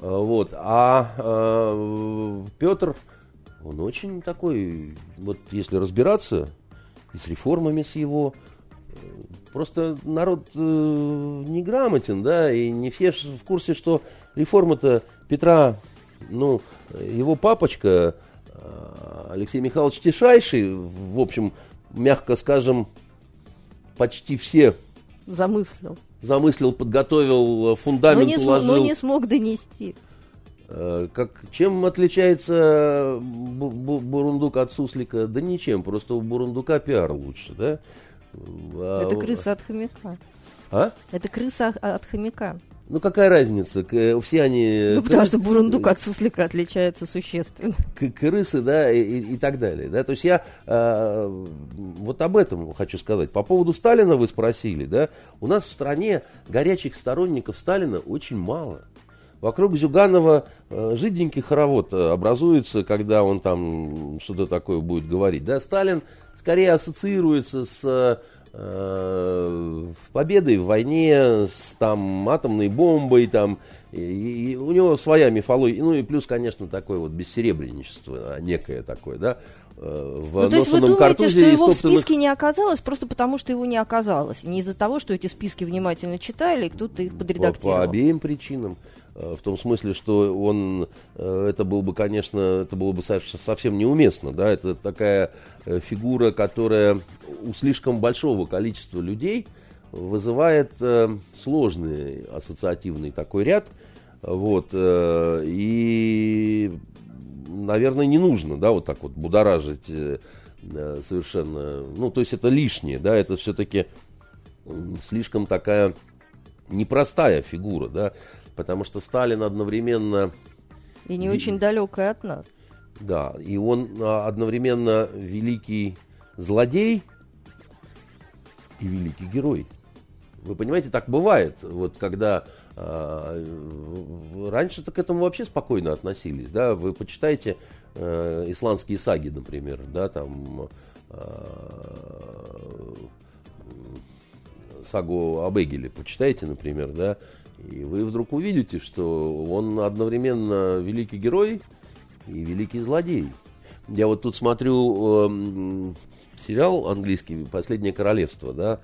А, вот. А э, Петр, он очень такой, вот если разбираться, и с реформами с его, просто народ э, неграмотен, да, и не все в курсе, что реформа-то Петра, ну, его папочка э, Алексей Михайлович Тишайший, в общем, мягко скажем, почти все замыслил замыслил, подготовил, э, фундамент но не уложил. Смог, но не смог донести. Э, как, чем отличается бурундук от суслика? Да ничем, просто у бурундука пиар лучше, да? А Это крыса от хомяка. А? Это крыса от хомяка. Ну какая разница? Все они... Ну потому что бурундук от суслика отличается существенно. Крысы, да, и, и так далее. Да? То есть я э, вот об этом хочу сказать. По поводу Сталина вы спросили, да? У нас в стране горячих сторонников Сталина очень мало. Вокруг Зюганова э, жиденький хоровод образуется, когда он там что-то такое будет говорить. Да? Сталин скорее ассоциируется с э, победой в войне с там атомной бомбой, там, и, и у него своя мифология, ну и плюс, конечно, такое вот бессеребренничество некое такое, да, э, в ну, то есть вы думаете, что его в списке не оказалось просто потому, что его не оказалось, не из-за того, что эти списки внимательно читали и кто-то их подредактировал? По, по обеим причинам. Э, в том смысле, что он, э, это было бы, конечно, это было бы совсем неуместно, да, это такая э, фигура, которая у слишком большого количества людей вызывает сложный ассоциативный такой ряд, вот, и, наверное, не нужно, да, вот так вот будоражить совершенно, ну, то есть это лишнее, да, это все-таки слишком такая непростая фигура, да, потому что Сталин одновременно... И не очень далекая от нас. Да, и он а, одновременно великий злодей и великий герой. Вы понимаете, так бывает, вот когда э, раньше-то к этому вообще спокойно относились, да, вы почитаете э, исландские саги, например, да, там э, сагу об Эгеле почитайте, например, да, и вы вдруг увидите, что он одновременно великий герой и великий злодей. Я вот тут смотрю э, сериал английский «Последнее королевство», да,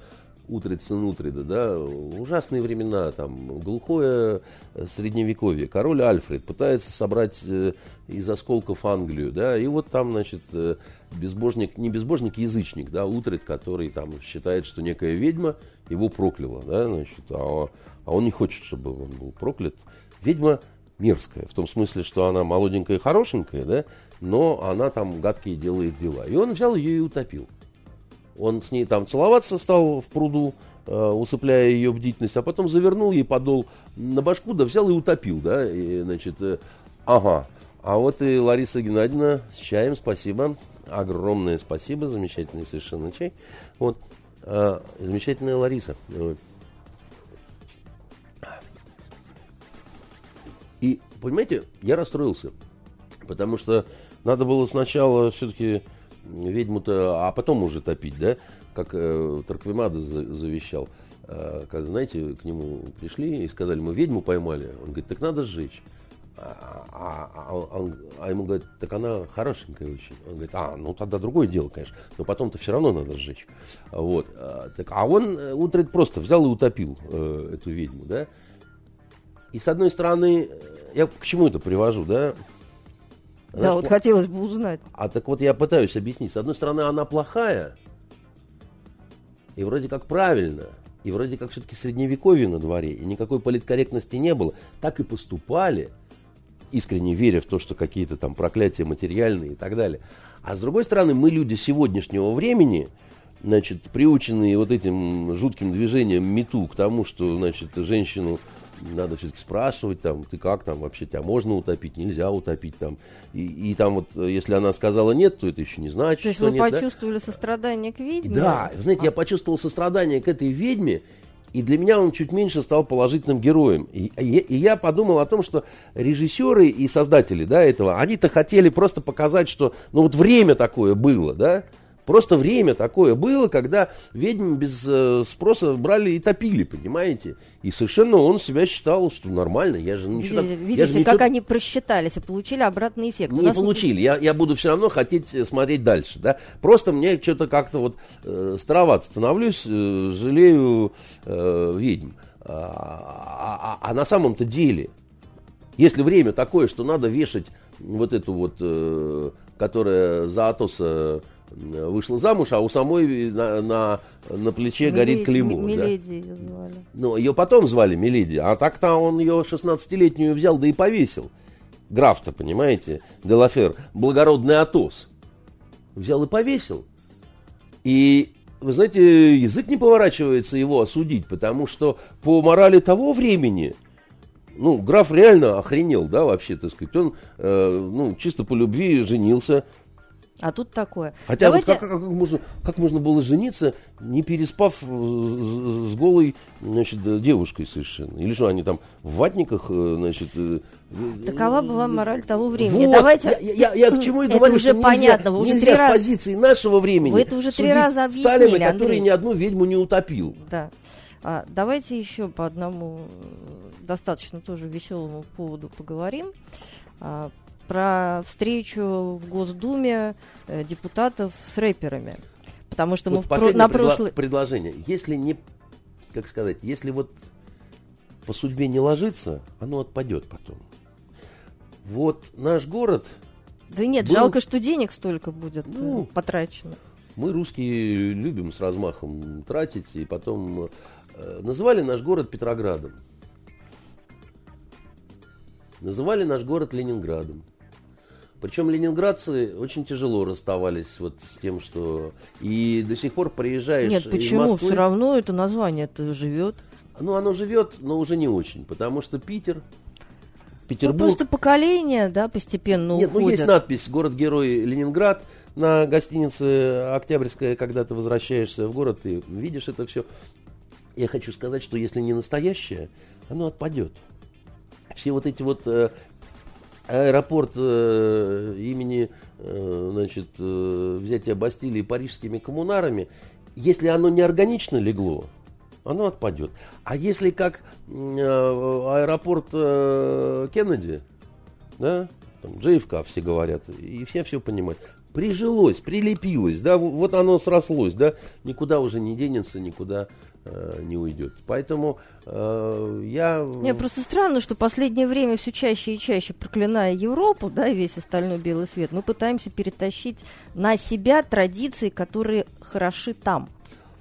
Утрид сын Утрида, да, ужасные времена, там, глухое средневековье. Король Альфред пытается собрать э, из осколков Англию, да, и вот там, значит, э, безбожник, не безбожник, язычник, да, Утрид, который там считает, что некая ведьма его прокляла, да, значит, а, а он не хочет, чтобы он был проклят. Ведьма мерзкая, в том смысле, что она молоденькая и хорошенькая, да, но она там гадкие делает дела. И он взял ее и утопил. Он с ней там целоваться стал в пруду, э, усыпляя ее бдительность, а потом завернул ей подол на башку, да взял и утопил, да, и, значит, э, ага. А вот и Лариса Геннадьевна с чаем, спасибо, огромное спасибо, замечательный совершенно чай. Вот, э, замечательная Лариса. И, понимаете, я расстроился, потому что надо было сначала все-таки ведьму-то, а потом уже топить, да, как э, Тарквимада завещал. Э, когда, знаете, к нему пришли и сказали, мы ведьму поймали. Он говорит, так надо сжечь. А, а, а, он, а ему говорят, так она хорошенькая очень. Он говорит, а, ну тогда другое дело, конечно, но потом-то все равно надо сжечь. Вот. А, так, а он э, утром просто взял и утопил э, эту ведьму, да. И с одной стороны, я к чему это привожу, да? Она да, вот пла... хотелось бы узнать. А так вот я пытаюсь объяснить. С одной стороны, она плохая, и вроде как правильно, и вроде как все-таки средневековье на дворе, и никакой политкорректности не было. Так и поступали, искренне веря в то, что какие-то там проклятия материальные и так далее. А с другой стороны, мы люди сегодняшнего времени, значит, приученные вот этим жутким движением мету к тому, что, значит, женщину надо все-таки спрашивать, там, ты как там, вообще тебя можно утопить, нельзя утопить там. И, и там вот, если она сказала нет, то это еще не значит, То есть что вы нет, почувствовали да? сострадание к ведьме? Да, знаете, а. я почувствовал сострадание к этой ведьме, и для меня он чуть меньше стал положительным героем. И, и, и я подумал о том, что режиссеры и создатели да, этого, они-то хотели просто показать, что ну вот время такое было, да, Просто время такое было, когда ведьм без э, спроса брали и топили, понимаете? И совершенно он себя считал, что нормально. Я же ничего Видите, я же ничего... как они просчитались и получили обратный эффект. Не получили. Я, я буду все равно хотеть э, смотреть дальше. Да? Просто мне что-то как-то вот э, старовато становлюсь, э, жалею э, ведьм. А, а, а на самом-то деле, если время такое, что надо вешать вот эту вот, э, которая за Атоса вышла замуж, а у самой на, на, на плече Миледи, горит клеймо. Миледи да? ее звали. Ну, ее потом звали Миледи, а так-то он ее 16-летнюю взял, да и повесил. Граф-то, понимаете, Делафер, благородный Атос. Взял и повесил. И, вы знаете, язык не поворачивается его осудить, потому что по морали того времени, ну, граф реально охренел, да, вообще, так сказать. Он, э, ну, чисто по любви женился а тут такое. Хотя Давайте... вот как, как, можно, как можно было жениться, не переспав с, с голой значит, девушкой совершенно? Или что, они там в ватниках, э, значит... Э, Такова была мораль того времени. Вот, Давайте... я, я, я к чему и говорю, это уже что понятно. Вы нельзя, уже нельзя с раз... позиции нашего времени Вы это уже три раза объяснили, Сталина, Андрей. который ни одну ведьму не утопил. Да. А, давайте еще по одному достаточно тоже веселому поводу поговорим. А, про встречу в Госдуме э, депутатов с рэперами. Потому что вот мы в, на прошлое... предложение. Если не, как сказать, если вот по судьбе не ложится, оно отпадет потом. Вот наш город... Да нет, был... жалко, что денег столько будет э, ну, потрачено. Мы, русские, любим с размахом тратить, и потом э, называли наш город Петроградом. Называли наш город Ленинградом. Причем ленинградцы очень тяжело расставались вот с тем, что... И до сих пор приезжаешь Нет, почему? Москвы... Все равно это название-то живет. Ну, оно живет, но уже не очень, потому что Питер, Петербург... Ну, просто поколение, да, постепенно Нет, уходят. ну, есть надпись «Город-герой Ленинград» на гостинице «Октябрьская», когда ты возвращаешься в город, ты видишь это все. Я хочу сказать, что если не настоящее, оно отпадет. Все вот эти вот э, аэропорт э, имени э, значит, э, взятия Бастилии парижскими коммунарами, если оно не органично легло, оно отпадет. А если как э, аэропорт э, Кеннеди, да, там, JFK все говорят, и все все понимают. Прижилось, прилепилось, да, вот оно срослось, да, никуда уже не денется, никуда не уйдет. Поэтому э, я... Мне просто странно, что последнее время все чаще и чаще, проклиная Европу, да, и весь остальной белый свет, мы пытаемся перетащить на себя традиции, которые хороши там.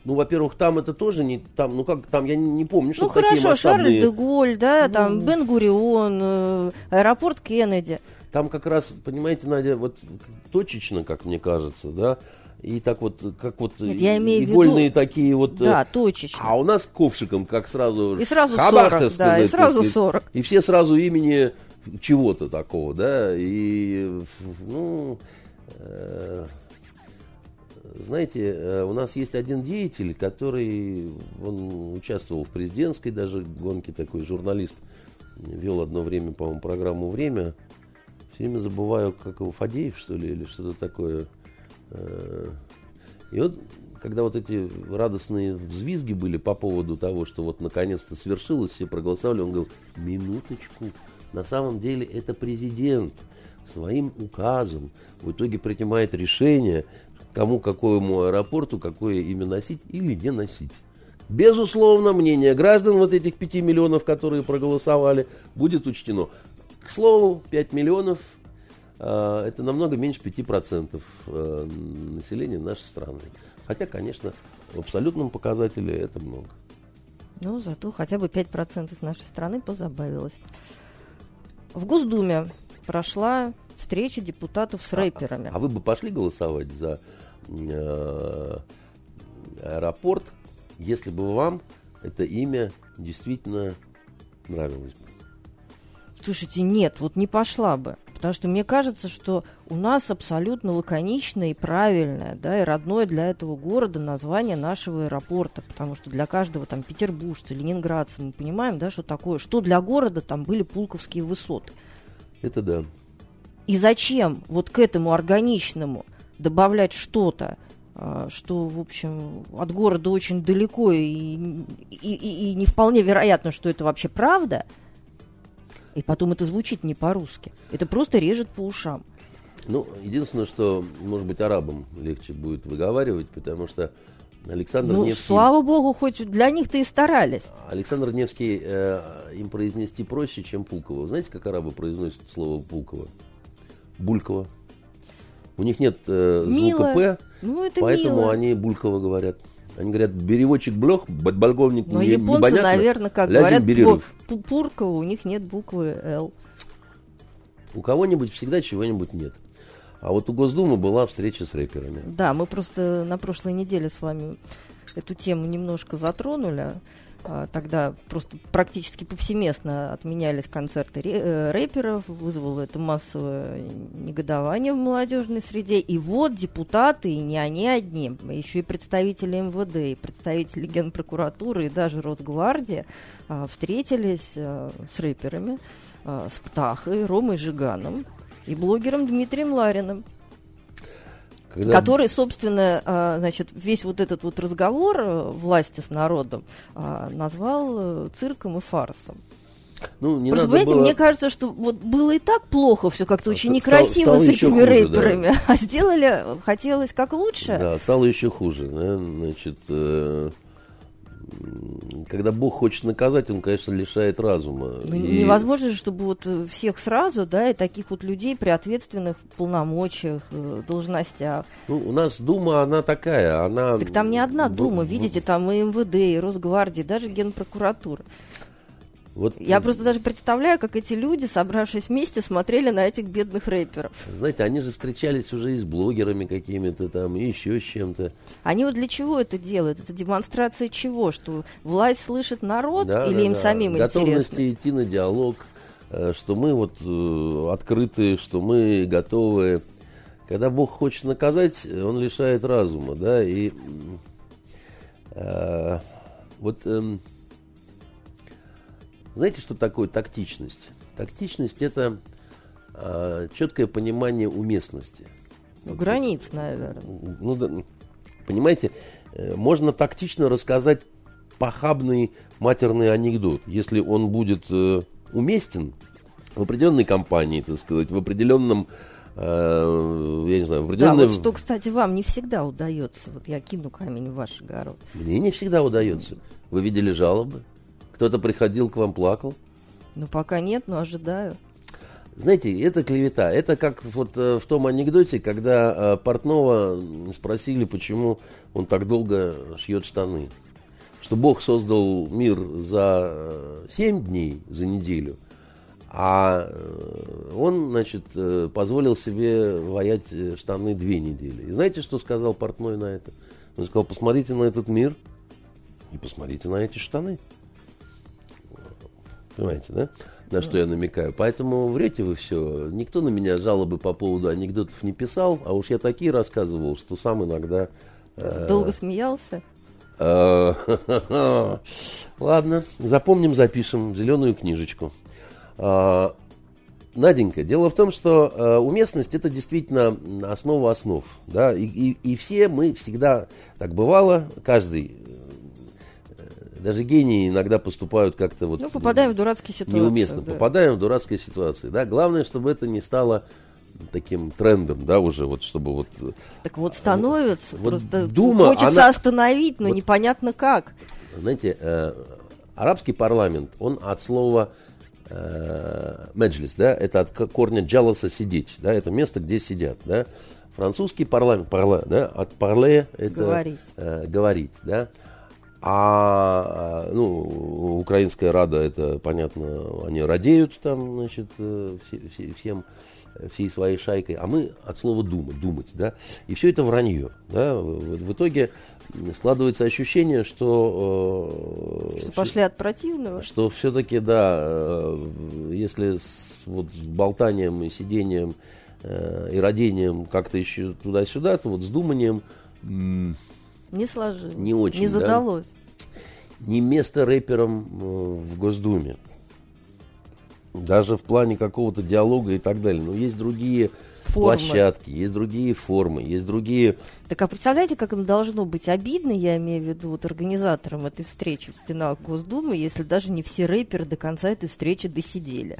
Ну, во-первых, там это тоже не там, ну как там, я не, не помню, что Ну такие хорошо, масштабные... Шарль де Голь, да, Ну. там Бен-Гурион, э, аэропорт Кеннеди. Там как раз, понимаете, Надя, вот точечно, как мне кажется, да, и так вот, как вот Нет, я имею в виду- игольные такие вот... э, Да, точечно. А у нас ковшиком, как сразу... И сразу хабах, 40, так да, и сказать, сразу так сказать. 40. И все сразу имени чего-то такого, да, и, ну, э, знаете, э, у нас есть один деятель, который, он участвовал в президентской даже гонке, такой журналист, вел одно время, по-моему, программу «Время», все время забываю, как его, Фадеев, что ли, или что-то такое. Э, И вот, когда вот эти радостные взвизги были по поводу того, что вот наконец-то свершилось, все проголосовали, он говорил, минуточку, на самом деле это президент своим указом в итоге принимает решение, кому какому аэропорту какое имя носить или не носить. Безусловно, мнение граждан вот этих 5 миллионов, которые проголосовали, будет учтено. К слову, 5 миллионов это намного меньше 5% э, населения нашей страны. Хотя, конечно, в абсолютном показателе это много. Ну, зато хотя бы 5% нашей страны позабавилось. В Госдуме прошла встреча депутатов с рэперами. А вы бы пошли голосовать за э, аэропорт, если бы вам это имя действительно нравилось бы? Слушайте, нет, вот не пошла бы. Потому что мне кажется, что у нас абсолютно лаконичное и правильное, да, и родное для этого города название нашего аэропорта. Потому что для каждого там петербуржца, ленинградца мы понимаем, да, что такое, что для города там были пулковские высоты. Это да. И зачем вот к этому органичному добавлять что-то, а, что, в общем, от города очень далеко и, и, и- и не вполне вероятно, что это вообще правда, и потом это звучит не по-русски. Это просто режет по ушам. Ну, единственное, что, может быть, арабам легче будет выговаривать, потому что Александр Ну, Невский... слава богу, хоть для них-то и старались. Александр Невский э, им произнести проще, чем Пулково. Знаете, как арабы произносят слово Пулково? Булькова. У них нет э, звука Мило. П, Ну, это поэтому мило. они Булькова говорят. Они говорят, беревочек блех, подполковник Но не, японцы, непонятно, наверное, как говорят, по Пу- Пурково, у них нет буквы «Л». У кого-нибудь всегда чего-нибудь нет. А вот у Госдумы была встреча с рэперами. Да, мы просто на прошлой неделе с вами эту тему немножко затронули. А, Тогда просто практически повсеместно отменялись концерты э, рэперов, вызвало это массовое негодование в молодежной среде. И вот депутаты, и не они одни, еще и представители МВД, и представители Генпрокуратуры, и даже Росгвардии а, встретились а, с рэперами, а, с Птахой, Ромой Жиганом и блогером Дмитрием Лариным. Когда- Который, собственно, а, значит, весь вот этот вот разговор э, власти с народом а, назвал э, цирком и фарсом. ну, не Просто, понимаете, было- мне кажется, что вот было и так плохо, все как-то А, очень некрасиво стало с этими хуже, рэперами, а сделали, хотелось как лучше. Да, стало еще хуже. да, Значит, э, когда Бог хочет наказать, он, конечно, лишает разума. Ну, И- Невозможно же, чтобы вот э, всех сразу, да, и таких вот людей при ответственных полномочиях, э, должностях. Ну, у нас Дума, она такая, она... Так там не одна дума, в- видите, там и МВД, и Росгвардия, даже Генпрокуратура. Вот, Я просто даже представляю, как эти люди, собравшись вместе, смотрели на этих бедных рэперов. Знаете, они же встречались уже и с блогерами какими-то там, и еще с чем-то. Они вот для чего это делают? Это демонстрация чего? Что власть слышит народ Да, или да, им да. самим Готовности интересно? идти на диалог, э, что мы вот э, открыты, что мы готовы. Когда Бог хочет наказать, Он лишает разума, да, и э, вот эм, знаете, что такое тактичность? Тактичность это э, четкое понимание уместности. Ну, границ, наверное. Ну, да, понимаете, э, можно тактично рассказать похабный матерный анекдот. Если он будет э, уместен, в определенной компании, так сказать, в определенном э, я не знаю, в определенной... Да, вот что, кстати, вам не всегда удается. Вот я кину камень в ваш огород. Мне не всегда удается. Вы видели жалобы? Кто-то приходил к вам, плакал? Ну, пока нет, но ожидаю. Знаете, это клевета. Это как вот э, в том анекдоте, когда э, Портнова спросили, почему он так долго шьет штаны. Что Бог создал мир за э, 7 дней, за неделю, а э, он, значит, э, позволил себе воять э, штаны две недели. И знаете, что сказал Портной на это? Он сказал, посмотрите на этот мир и посмотрите на эти штаны. Понимаете, да? На что я намекаю. Поэтому врете вы все. Никто на меня жалобы по поводу анекдотов не писал, а уж я такие рассказывал, что сам иногда... э, Долго смеялся? Ладно, запомним, запишем зеленую книжечку. А, Наденька, дело в том, что э, уместность это действительно основа основ. Да? И, и- и все мы всегда, так бывало, каждый, даже гении иногда поступают как-то вот Ну, попадаем в дурацкие ситуации. неуместно, да. попадаем в дурацкие ситуации. Да? Главное, чтобы это не стало таким трендом, да, уже вот, чтобы вот... Так вот становится, Вот просто Дума, хочется она- остановить, но Вот- непонятно как. Знаете, э, арабский парламент, он от слова э, меджлис, да, это от корня джаласа сидеть, да, это место, где сидят, да. Французский парламент, парла, да, от парле это Говорить. э, говорить, да. А, ну, украинская рада, это понятно, они радеют там, значит, э, все- все- всем, всей своей шайкой, а мы от слова думать, думать, да, и все это вранье, да, в, в итоге складывается ощущение, что, э, Что пошли от противного. что все-таки, да, э, если с, вот, с болтанием и сидением э, и родением как-то еще туда-сюда, то вот с думанием Не сложилось. Не очень, Не да? задалось. не место рэперам э, в Госдуме. Даже в плане какого-то диалога и так далее. Но есть другие Формы. площадки, есть другие формы, есть другие... Так а представляете, как им должно быть обидно, я имею в виду вот организаторам этой встречи в стенах Госдумы, если даже не все рэперы до конца этой встречи досидели.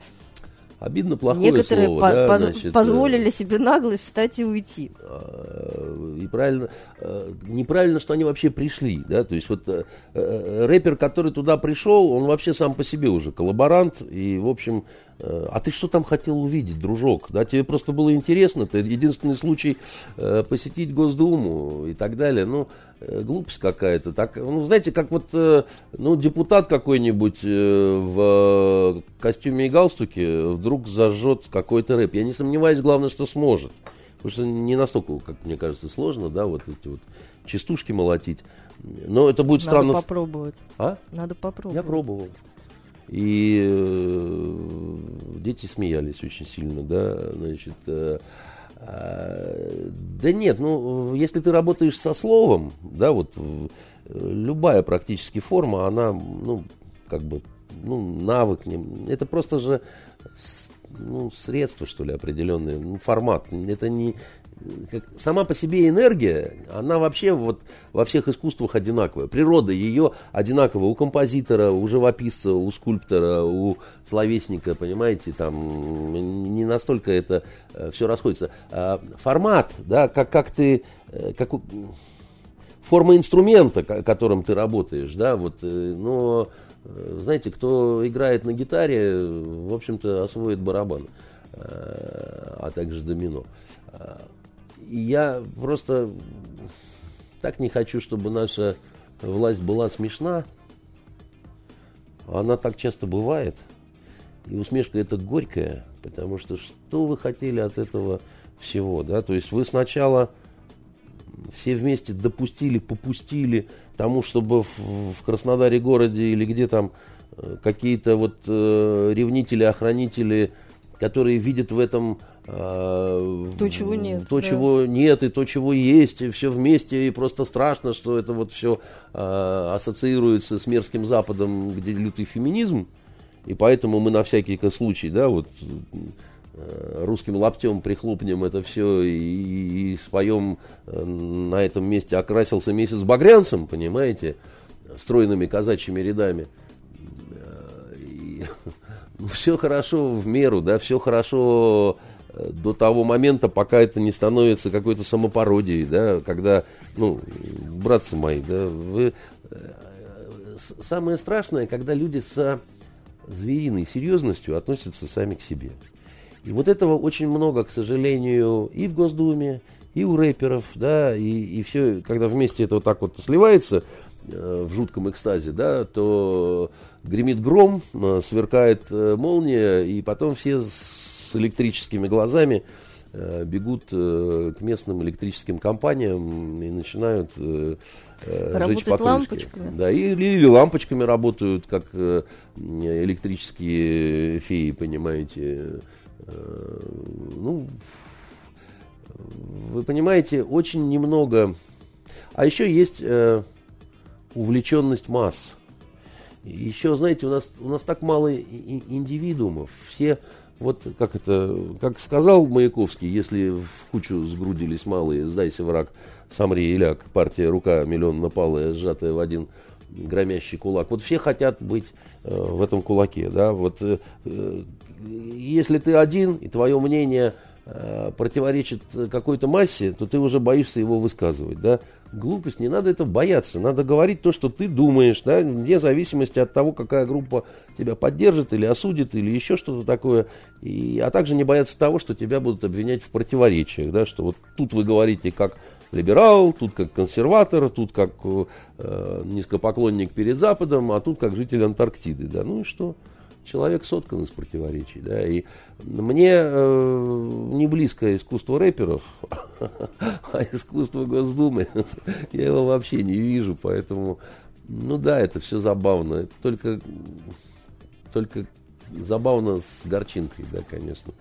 Обидно плохое Некоторые слово, по- да, поз- значит, э, позволили себе наглость встать и уйти. Э, и правильно, э, неправильно, что они вообще пришли, да, то есть вот э, рэпер, который туда пришел, он вообще сам по себе уже коллаборант, и, в общем, а ты что там хотел увидеть, дружок, да, тебе просто было интересно, это единственный случай э, посетить Госдуму и так далее, ну, э, глупость какая-то, так, ну, знаете, как вот, э, ну, депутат какой-нибудь э, в костюме и галстуке вдруг зажжет какой-то рэп, я не сомневаюсь, главное, что сможет. Потому что не настолько, как мне кажется, сложно, да, вот эти вот частушки молотить. Но это будет Надо странно. с- попробовать. А? Надо попробовать. Я пробовал. И э, дети смеялись очень сильно, да, значит. э, а, да нет, ну, если ты работаешь со словом, да, вот э, любая практически форма, она, ну, как бы, ну, навык, не- это просто же ну, средства, что ли, определенные, ну, формат. Это не... как- сама по себе энергия, она вообще вот во всех искусствах одинаковая. Природа ее одинаковая у композитора, у живописца, у скульптора, у словесника, понимаете, там не настолько это все расходится. А формат, да, как, как ты, э, как, форма инструмента, ко- которым ты работаешь, да, вот, э, но, э, знаете, кто играет на гитаре, э, в общем-то, освоит барабан, э, а также домино. Я просто так не хочу, чтобы наша власть была смешна. Она так часто бывает. И усмешка это горькая, потому что что вы хотели от этого всего, да? То есть вы сначала все вместе допустили, попустили тому, чтобы в, в Краснодаре городе или где там э, какие-то вот э, ревнители, охранители, которые видят в этом э, То, чего нет, то, да. чего нет, и то, чего есть, и все вместе, и просто страшно, что это вот все ассоциируется с мерзким Западом, где лютый феминизм, и поэтому мы на всякий случай, да, вот э, русским лаптем прихлопнем это все и, и споем э, на этом месте окрасился месяц багрянцем, понимаете, стройными казачьими рядами. Э, и, все хорошо в меру, да, все хорошо э, до того момента, пока это не становится какой-то самопародией, да, когда, ну, братцы мои, да, вы... Э, самое страшное, когда люди с звериной серьезностью относятся сами к себе. И вот этого очень много, к сожалению, и в Госдуме, и у рэперов, да, и, и все, когда вместе это вот так вот сливается э, в жутком экстазе, да, то гремит гром, э, сверкает э, молния, и потом все с электрическими глазами э, бегут к местным электрическим компаниям и начинают жечь по лампочками. Да, или, или лампочками работают, как электрические феи, понимаете. Ну, вы понимаете, очень немного. А еще есть увлеченность масс. Еще, знаете, у нас, у нас так мало индивидуумов. Все, вот как это, как сказал Маяковский, если в кучу сгрудились малые, сдайся враг, самри и ляг, партия рука миллион напалая, сжатая в один громящий кулак. Вот все хотят быть э, в этом кулаке, да, вот э, э если ты один, и твое мнение противоречит какой-то массе, то ты уже боишься его высказывать, да. Глупость, не надо это бояться, надо говорить то, что ты думаешь, да, вне зависимости от того, какая группа тебя поддержит или осудит, или еще что-то такое, и, а также не бояться того, что тебя будут обвинять в противоречиях, да, что вот тут вы говорите как либерал, тут как консерватор, тут как э, низкопоклонник перед Западом, а тут как житель Антарктиды, да, ну и что? Человек соткан из противоречий. Да, и мне э, не близко искусство рэперов, а искусство Госдумы. Я его вообще не вижу, поэтому, ну да, это все забавно. Это только, только забавно с горчинкой, да, конечно.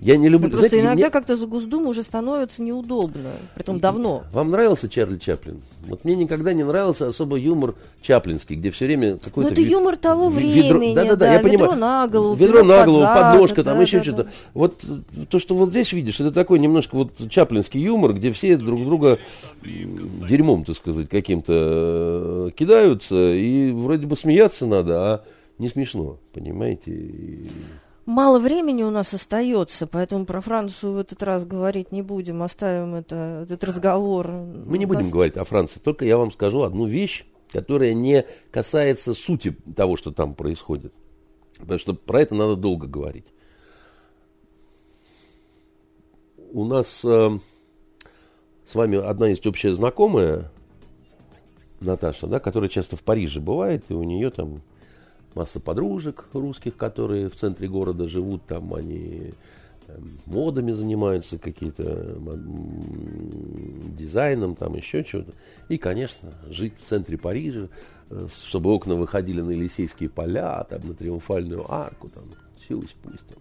Я не люблю... Да просто знаете, иногда мне... как-то за Госдуму уже становится неудобно, притом давно. Вам нравился Чарли Чаплин? Вот мне никогда не нравился особо юмор чаплинский, где все время какой-то... Ну это вид... юмор того времени, да, да, да, да, я ведро понимаю. на голову, ведро на голову, под подножка, там да, еще да, что-то. Да. Вот то, что вот здесь видишь, это такой немножко вот чаплинский юмор, где все друг друга дерьмом, так сказать, каким-то э, кидаются, и вроде бы смеяться надо, а не смешно, понимаете? Мало времени у нас остается, поэтому про Францию в этот раз говорить не будем, оставим это, этот разговор. Мы не будем говорить о Франции, только я вам скажу одну вещь, которая не касается сути того, что там происходит. Потому что про это надо долго говорить. У нас э, с вами одна есть общая знакомая, Наташа, да, которая часто в Париже бывает, и у нее там масса подружек русских, которые в центре города живут, там они эм, модами занимаются, какие-то дизайном, там еще что-то. И, конечно, жить в центре Парижа, э, чтобы окна выходили на Елисейские поля, там, на Триумфальную арку, там, чусь пусть там.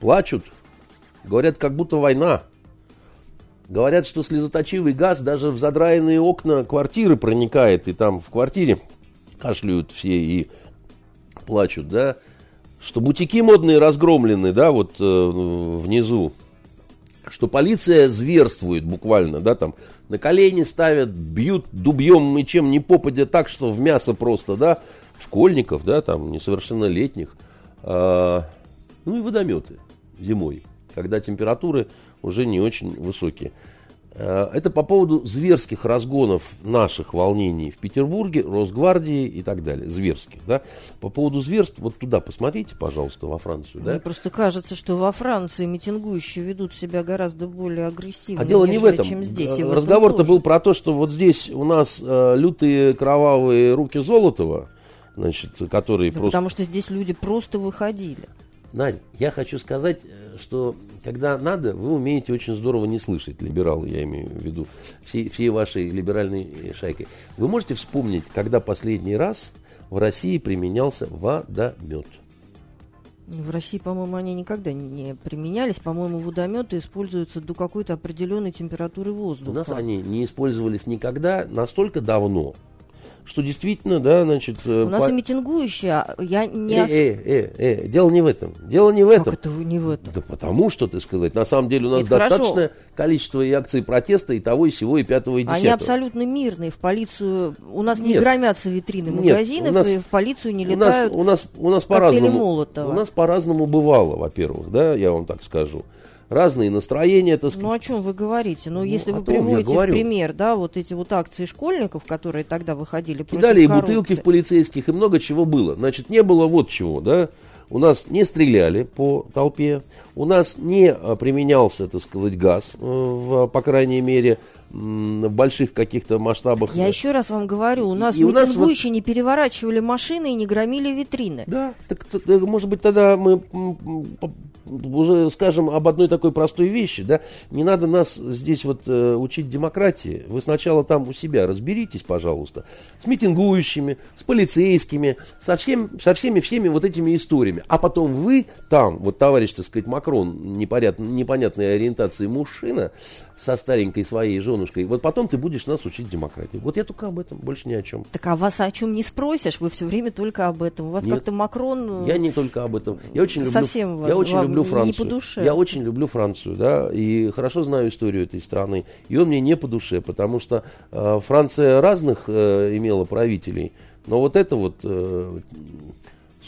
Плачут, говорят, как будто война. Говорят, что слезоточивый газ даже в задраенные окна квартиры проникает, и там в квартире кашляют все и плачут, да, что бутики модные разгромлены, да, вот э, внизу, что полиция зверствует буквально, да, там. На колени ставят, бьют дубьем и чем не попадя так, что в мясо просто, да, школьников, да, там несовершеннолетних, а, ну и водометы зимой, когда температуры уже не очень высокие. Э, это по поводу зверских разгонов наших волнений в Петербурге, Росгвардии и так далее. Зверских, да. По поводу зверств, вот туда посмотрите, пожалуйста, во Францию, да. Мне просто кажется, что во Франции митингующие ведут себя гораздо более агрессивно, а дело не в этом. чем здесь. Разговор-то был про то, что вот здесь у нас э, лютые кровавые руки Золотова, значит, которые да просто... Потому что здесь люди просто выходили. Надя, я хочу сказать, э, что когда надо, вы умеете очень здорово не слышать, либералы, я имею в виду, всей, всей вашей либеральной шайкой. Вы можете вспомнить, когда последний раз в России применялся водомет? В России, по-моему, они никогда не применялись. По-моему, водометы используются до какой-то определенной температуры воздуха. У нас они не использовались никогда настолько давно, что действительно, да, значит... Э, У нас по... и митингующие, а я не... Э, э, э, э, дело не в этом. Дело не в этом. Как это не в этом? Да потому что, ты сказать, на самом деле у нас это достаточное хорошо. количество и акций протеста, и того, и всего, и пятого, и десятого. Они абсолютно мирные. В полицию... У нас Нет. не громятся витрины Нет, магазинов, нас, и в полицию не летают у нас, у нас, у нас по-разному. У нас по-разному бывало, во-первых, да, я вам так скажу разные настроения, так сказать. Ну, о чем вы говорите? Ну, ну если вы приводите в пример, да, вот эти вот акции школьников, которые тогда выходили Кидали и бутылки в полицейских, и много чего было. Значит, не было вот чего, да. У нас не стреляли по толпе, у нас не а, применялся, так сказать, газ, э, в, по крайней мере, в больших каких-то масштабах. Я еще раз вам говорю, у нас и митингующие вот... не переворачивали машины и не громили витрины. Да, так, может быть, тогда мы уже скажем об одной такой простой вещи, да, не надо нас здесь вот э, учить демократии. Вы сначала там у себя разберитесь, пожалуйста, с митингующими, с полицейскими, со, всем, со всеми всеми вот этими историями. А потом вы там, вот товарищ, так сказать, Макрон, непонятной, непонятной ориентации мужчина, со старенькой своей женушкой, вот потом ты будешь нас учить демократии. Вот я только об этом, больше ни о чем. Так а вас о чем не спросишь? Вы все время только об этом. У вас как-то Макрон... Я не только об этом. Я очень люблю, совсем я очень люблю Францию. Не по душе. Я очень люблю Францию, да, и хорошо знаю историю этой страны. И он мне не по душе, потому что э, Франция разных э, имела правителей, но вот это вот... Э,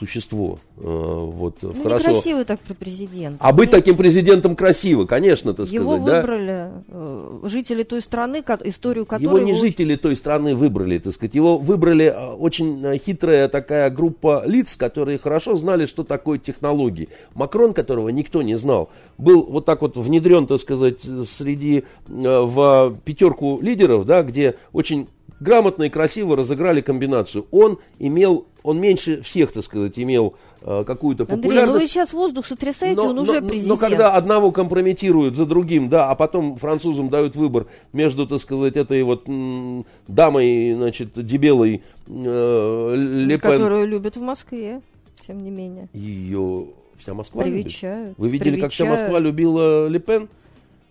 существо. Э, вот, ну, хорошо. некрасиво так про президента. А быть таким президентом красиво, конечно, Его сказать. выбрали да? Э, жители той страны, историю которой... Его не жители той страны выбрали, так сказать. Его выбрали э, очень хитрая такая группа лиц, которые хорошо знали, что такое технологии. Макрон, которого никто не знал, был вот так вот внедрен, так сказать, среди в пятерку лидеров, да, где очень грамотно и красиво разыграли комбинацию. Он имел, он меньше всех, так сказать, имел э, какую-то популярность. Андрей, ну вы сейчас воздух сотрясаете, но, он уже но, президент. Но когда одного компрометируют за другим, да, а потом французам дают выбор между, так сказать, этой вот м, дамой, значит, дебелой э, Лепен. Которую любят в Москве, тем не менее. Ее вся Москва Привечают. любит. Вы видели, Привечают. как вся Москва любила Лепен?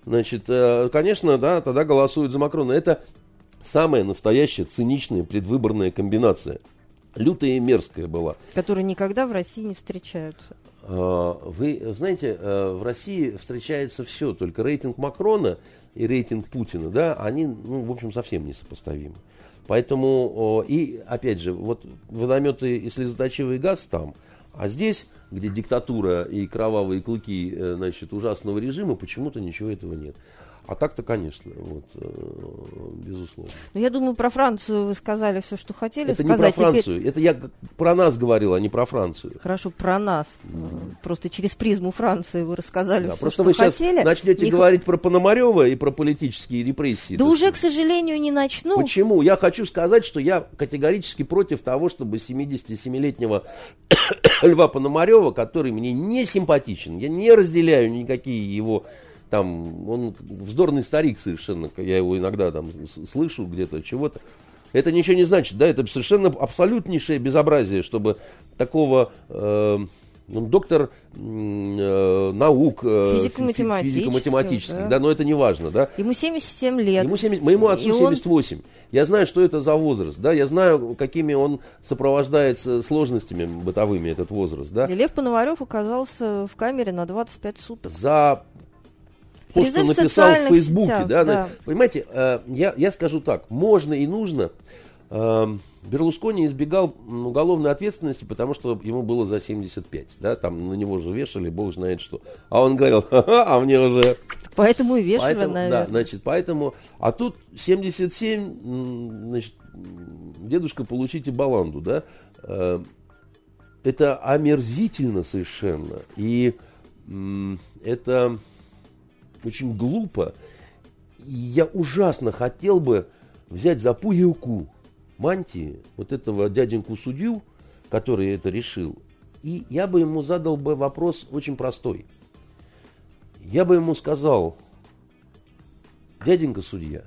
Значит, э, конечно, да, тогда голосуют за Макрона. Это Самая настоящая циничная предвыборная комбинация. Лютая и мерзкая была. Которые никогда в России не встречаются. А, вы знаете, э, в России встречается все, только рейтинг Макрона и рейтинг Путина, да, они, ну, в общем, совсем несопоставимы. Поэтому, и опять же, вот водометы и слезоточивый газ там, а здесь, где диктатура и кровавые клыки, э, значит, ужасного режима, почему-то ничего этого нет. А так-то, конечно, вот, э, безусловно. Но ну, я думаю, про Францию вы сказали все, что хотели это сказать. не про Францию, Теперь... это я про нас говорил, а не про Францию. Хорошо, про нас. Mm. Просто через призму Франции вы рассказали да, все, просто что вы хотели. сейчас начнете не... говорить про Пономарева и про политические репрессии. Да уже, сказать. к сожалению, не начну. Почему? Я хочу сказать, что я категорически против того, чтобы 77-летнего Льва Пономарева, который мне не симпатичен, я не разделяю никакие его там, он вздорный старик совершенно, я его иногда там слышу где-то, чего-то. Это ничего не значит, да, это совершенно абсолютнейшее безобразие, чтобы такого э, ну, доктор э, наук э, физико-математических, физико да. да, но это не важно, да. Ему 77 лет. Ему 70, моему отцу И 78. Он... Я знаю, что это за возраст, да, я знаю, какими он сопровождается сложностями бытовыми, этот возраст, да. И Лев Пономарев оказался в камере на 25 суток. За пост написал в Фейсбуке, сетях, да, да. Понимаете, э, я, я скажу так, можно и нужно. Э, Берлускони избегал уголовной ответственности, потому что ему было за 75, да, там на него же вешали, бог знает что. А он говорил, ха-ха, а мне уже... Поэтому и вешали, поэтому, наверное. Да, значит, поэтому, а тут 77, значит, дедушка, получите баланду, да. Э, это омерзительно совершенно. И это очень глупо. И я ужасно хотел бы взять за пуговку мантии вот этого дяденьку судью, который это решил, и я бы ему задал бы вопрос очень простой. Я бы ему сказал, дяденька судья,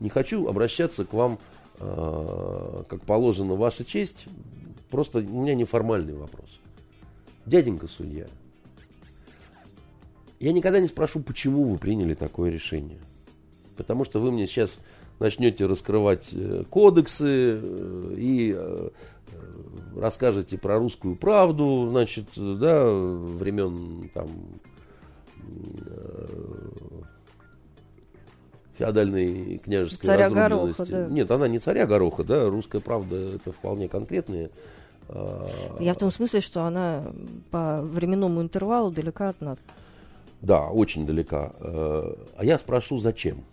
не хочу обращаться к вам, э, как положено, ваша честь, просто у меня неформальный вопрос. Дяденька судья, я никогда не спрошу, почему вы приняли такое решение. Потому что вы мне сейчас начнете раскрывать э, кодексы э, и э, расскажете про русскую правду, значит, да, времен там феодальной княжеской царя разрубленности. Гороха, да. Нет, она не царя Гороха, да, русская правда это вполне конкретные. а, Я в том смысле, что она по временному интервалу далека от нас. Да, очень далека. Э, А я спрошу, зачем?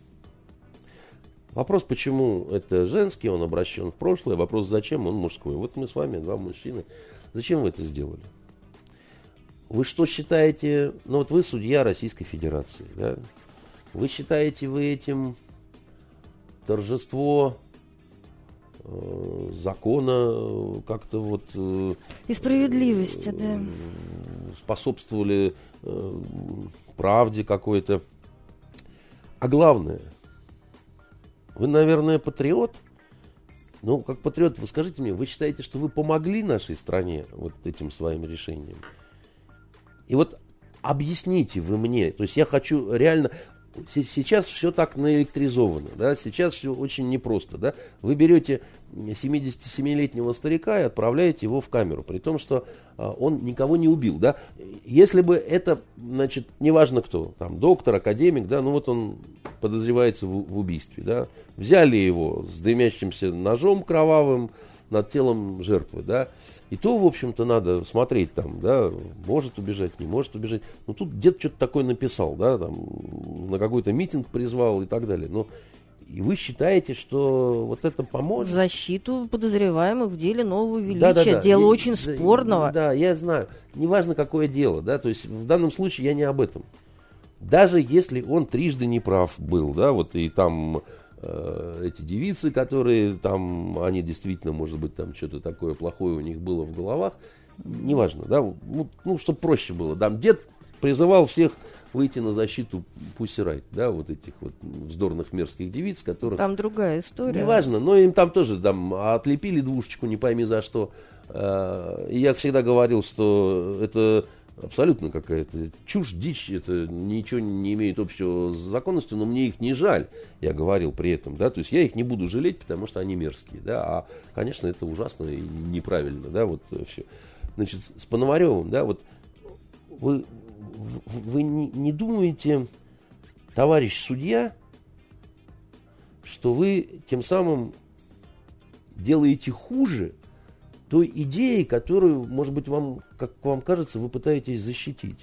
Вопрос, почему это женский, он обращен в прошлое. Вопрос, зачем, он мужской. Вот мы с вами, два мужчины. Зачем вы это сделали? Вы что считаете, ну вот вы судья Российской Федерации, да? Вы считаете вы этим торжество закона э, как-то вот э, И справедливости, да. способствовали э, правде какой-то. А главное, вы, наверное, патриот. Ну, как патриот, вы скажите мне, вы считаете, что вы помогли нашей стране вот этим своим решением? И вот объясните вы мне, то есть я хочу реально, сейчас все так наэлектризовано, да, сейчас все очень непросто, да, вы берете 77-летнего старика и отправляете его в камеру, при том, что а, он никого не убил, да, если бы это, значит, неважно кто, там, доктор, академик, да, ну вот он подозревается в, в убийстве, да, взяли его с дымящимся ножом кровавым над телом жертвы, да, и то, в общем-то, надо смотреть там, да, может убежать, не может убежать. Ну, тут где-то что-то такое написал, да, там, на какой-то митинг призвал и так далее. Но и вы считаете, что вот это поможет? защиту подозреваемых в деле нового величия. Да-да-да. Дело Я- очень да, спорного. Да, я знаю. Неважно, какое дело, да, то есть в данном случае я не об этом. Даже если он трижды неправ был, да, вот и там эти девицы, которые там, они действительно, может быть, там что-то такое плохое у них было в головах, неважно, да, ну, ну чтобы проще было. Там дед призывал всех выйти на защиту Пусирайт, да, вот этих вот вздорных мерзких девиц, которых... Там другая история. Неважно, но им там тоже там отлепили двушечку, не пойми за что. Э, И я всегда говорил, что это абсолютно какая-то чушь, дичь, это ничего не имеет общего с законностью, но мне их не жаль, я говорил при этом, да, то есть я их не буду жалеть, потому что они мерзкие, да, а, конечно, это ужасно и неправильно, да, вот все. Значит, с Пономаревым, да, вот вы, вы не, не думаете, товарищ судья, что вы тем самым делаете хуже той идеи, которую, может быть, вам, как вам кажется, вы пытаетесь защитить.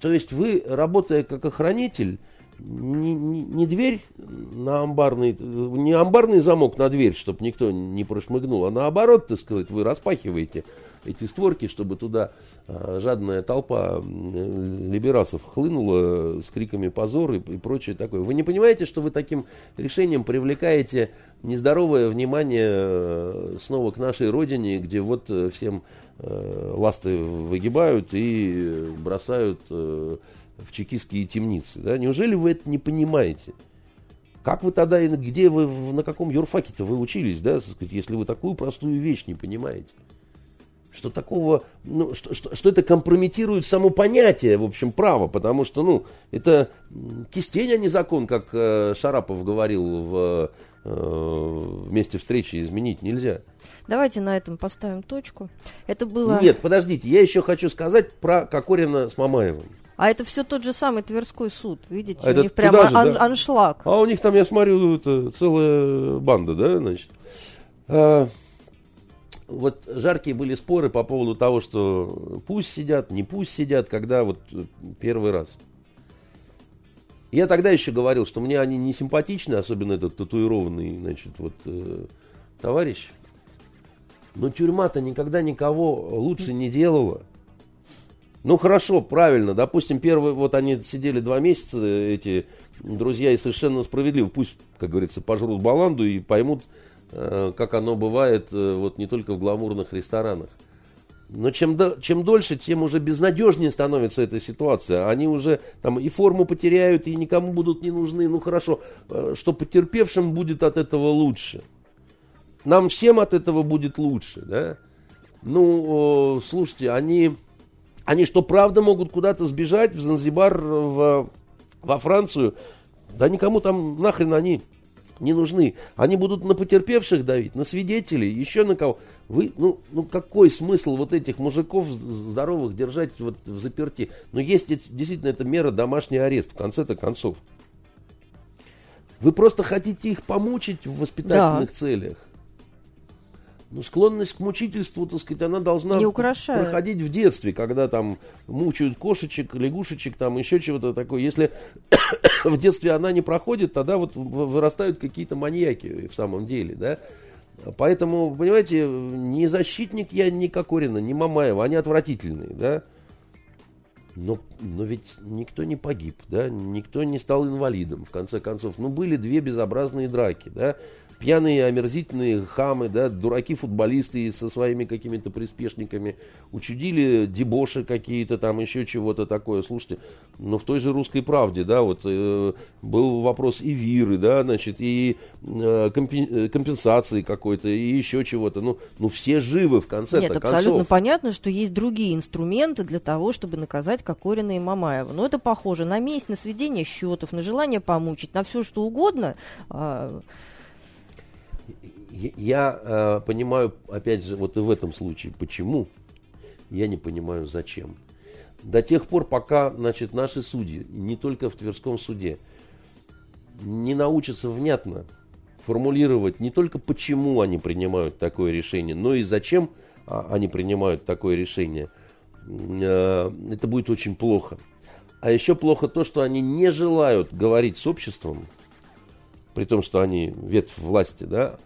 То есть вы, работая как охранитель, не, не- не дверь на амбарный, не амбарный замок на дверь, чтобы никто не прошмыгнул, а наоборот, так сказать, вы распахиваете эти створки, чтобы туда а, жадная толпа м, либерасов хлынула с криками позор и, прочее такое. Вы не понимаете, что вы таким решением привлекаете нездоровое внимание э, снова к нашей родине, где вот э, всем э, ласты выгибают и э, бросают э, в чекистские темницы. Да? Неужели вы это не понимаете? Как вы тогда, где вы, на каком юрфаке-то вы учились, да, если вы такую простую вещь не понимаете? Что такого, ну, что, что, что это компрометирует само понятие, в общем, права, потому что, ну, это кистень, а не закон, как э, Шарапов говорил в э, месте встречи, изменить нельзя. Давайте на этом поставим точку. Это было... Нет, подождите, я еще хочу сказать про Кокорина с Мамаевым. А это все тот же самый Тверской суд. Видите, А у них прямо же, ан- да? аншлаг. А у них там, я смотрю, это целая банда, да, значит. А, вот жаркие были споры по поводу того, что пусть сидят, не пусть сидят, когда вот э, первый раз. Я тогда еще говорил, что мне они не симпатичны, особенно этот татуированный, значит, вот э, товарищ. Но тюрьма-то никогда никого лучше не делала. Ну хорошо, правильно, допустим, первый, вот они сидели два месяца, эти друзья, и совершенно справедливо, пусть, как говорится, пожрут баланду и поймут, э, как оно бывает э, вот не только в гламурных ресторанах. Но чем, до- чем дольше, тем уже безнадежнее становится эта ситуация. Они уже там и форму потеряют, и никому будут не нужны. Ну хорошо, э, что потерпевшим будет от этого лучше. Нам всем от этого будет лучше, да? Ну, слушайте, они, они что, правда могут куда-то сбежать в Занзибар, в, во Францию? Да никому там нахрен они. Не нужны. Они будут на потерпевших давить, на свидетелей, еще на кого. Вы, ну, ну какой смысл вот этих мужиков здоровых держать вот в заперти? Но есть действительно эта мера домашний арест в конце-то концов. Вы просто хотите их помучить в воспитательных да. целях. Ну, склонность к мучительству, так сказать, она должна проходить в детстве, когда там мучают кошечек, лягушечек, там еще чего-то такое. Если в детстве она не проходит, тогда вот вырастают какие-то маньяки в самом деле, да. Поэтому, понимаете, не защитник я ни Кокорина, ни Мамаева, они отвратительные, да. Но, но ведь никто не погиб, да, никто не стал инвалидом, в конце концов. Ну, были две безобразные драки, да пьяные, омерзительные хамы, да, дураки-футболисты со своими какими-то приспешниками, учудили дебоши какие-то, там еще чего-то такое. Слушайте, но в той же «Русской правде», да, вот э, был вопрос и виры, да, значит, и э, компенсации какой-то, и еще чего-то. Ну, ну все живы в конце Нет, абсолютно понятно, что есть другие инструменты для того, чтобы наказать Кокорина и Мамаева. Но это похоже на месть, на сведение счетов, на желание помучить, на все что угодно. А, я э, понимаю, опять же, вот и в этом случае, почему, я не понимаю, зачем. До тех пор, пока, значит, наши судьи, не только в Тверском суде, не научатся внятно формулировать не только почему они принимают такое решение, но и зачем а, они принимают такое решение, э, это будет очень плохо. А еще плохо то, что они не желают говорить с обществом, при том, что они ветвь власти, да,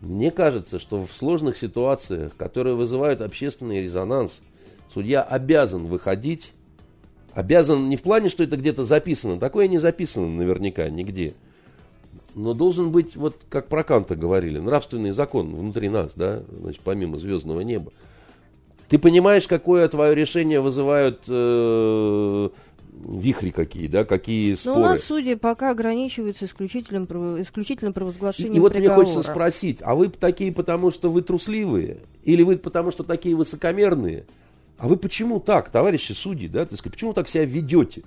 мне кажется, что в сложных ситуациях, которые вызывают общественный резонанс, судья обязан выходить, обязан не в плане, что это где-то записано, такое не записано наверняка нигде, но должен быть, вот как про Канта говорили, нравственный закон внутри нас, да, значит, помимо звездного неба. Ты понимаешь, какое твое решение вызывают э, вихри какие, да, какие споры. Но у нас судьи пока ограничиваются исключительным, исключительным провозглашением И, и вот приговора. мне хочется спросить, а вы такие потому, что вы трусливые? Или вы потому, что такие высокомерные? А вы почему так, товарищи судьи, да, так сказать, почему так себя ведете?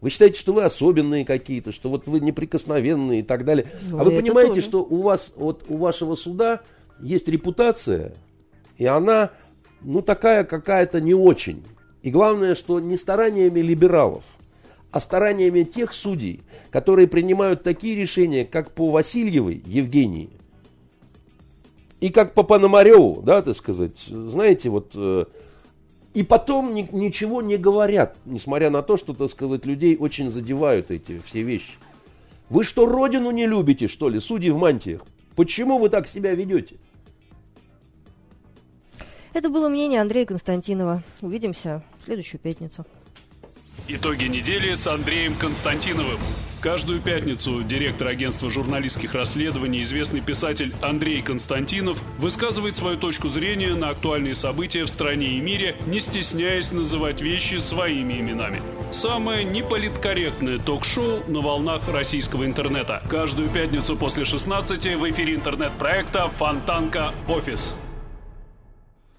Вы считаете, что вы особенные какие-то, что вот вы неприкосновенные и так далее. Ну, а вы понимаете, тоже. что у вас, вот у вашего суда есть репутация, и она, ну, такая какая-то не очень. И главное, что не стараниями либералов, а стараниями тех судей, которые принимают такие решения, как по Васильевой Евгении, и как по Пономареву, да, так сказать, знаете, вот, э, и потом ни, ничего не говорят, несмотря на то, что, так сказать, людей очень задевают эти все вещи. Вы что, родину не любите, что ли, судьи в мантиях? Почему вы так себя ведете? Это было мнение Андрея Константинова. Увидимся в следующую пятницу. Итоги недели с Андреем Константиновым. Каждую пятницу директор агентства журналистских расследований, известный писатель Андрей Константинов высказывает свою точку зрения на актуальные события в стране и мире, не стесняясь называть вещи своими именами. Самое неполиткорректное ток-шоу на волнах российского интернета. Каждую пятницу после 16 в эфире интернет-проекта «Фонтанка. Офис».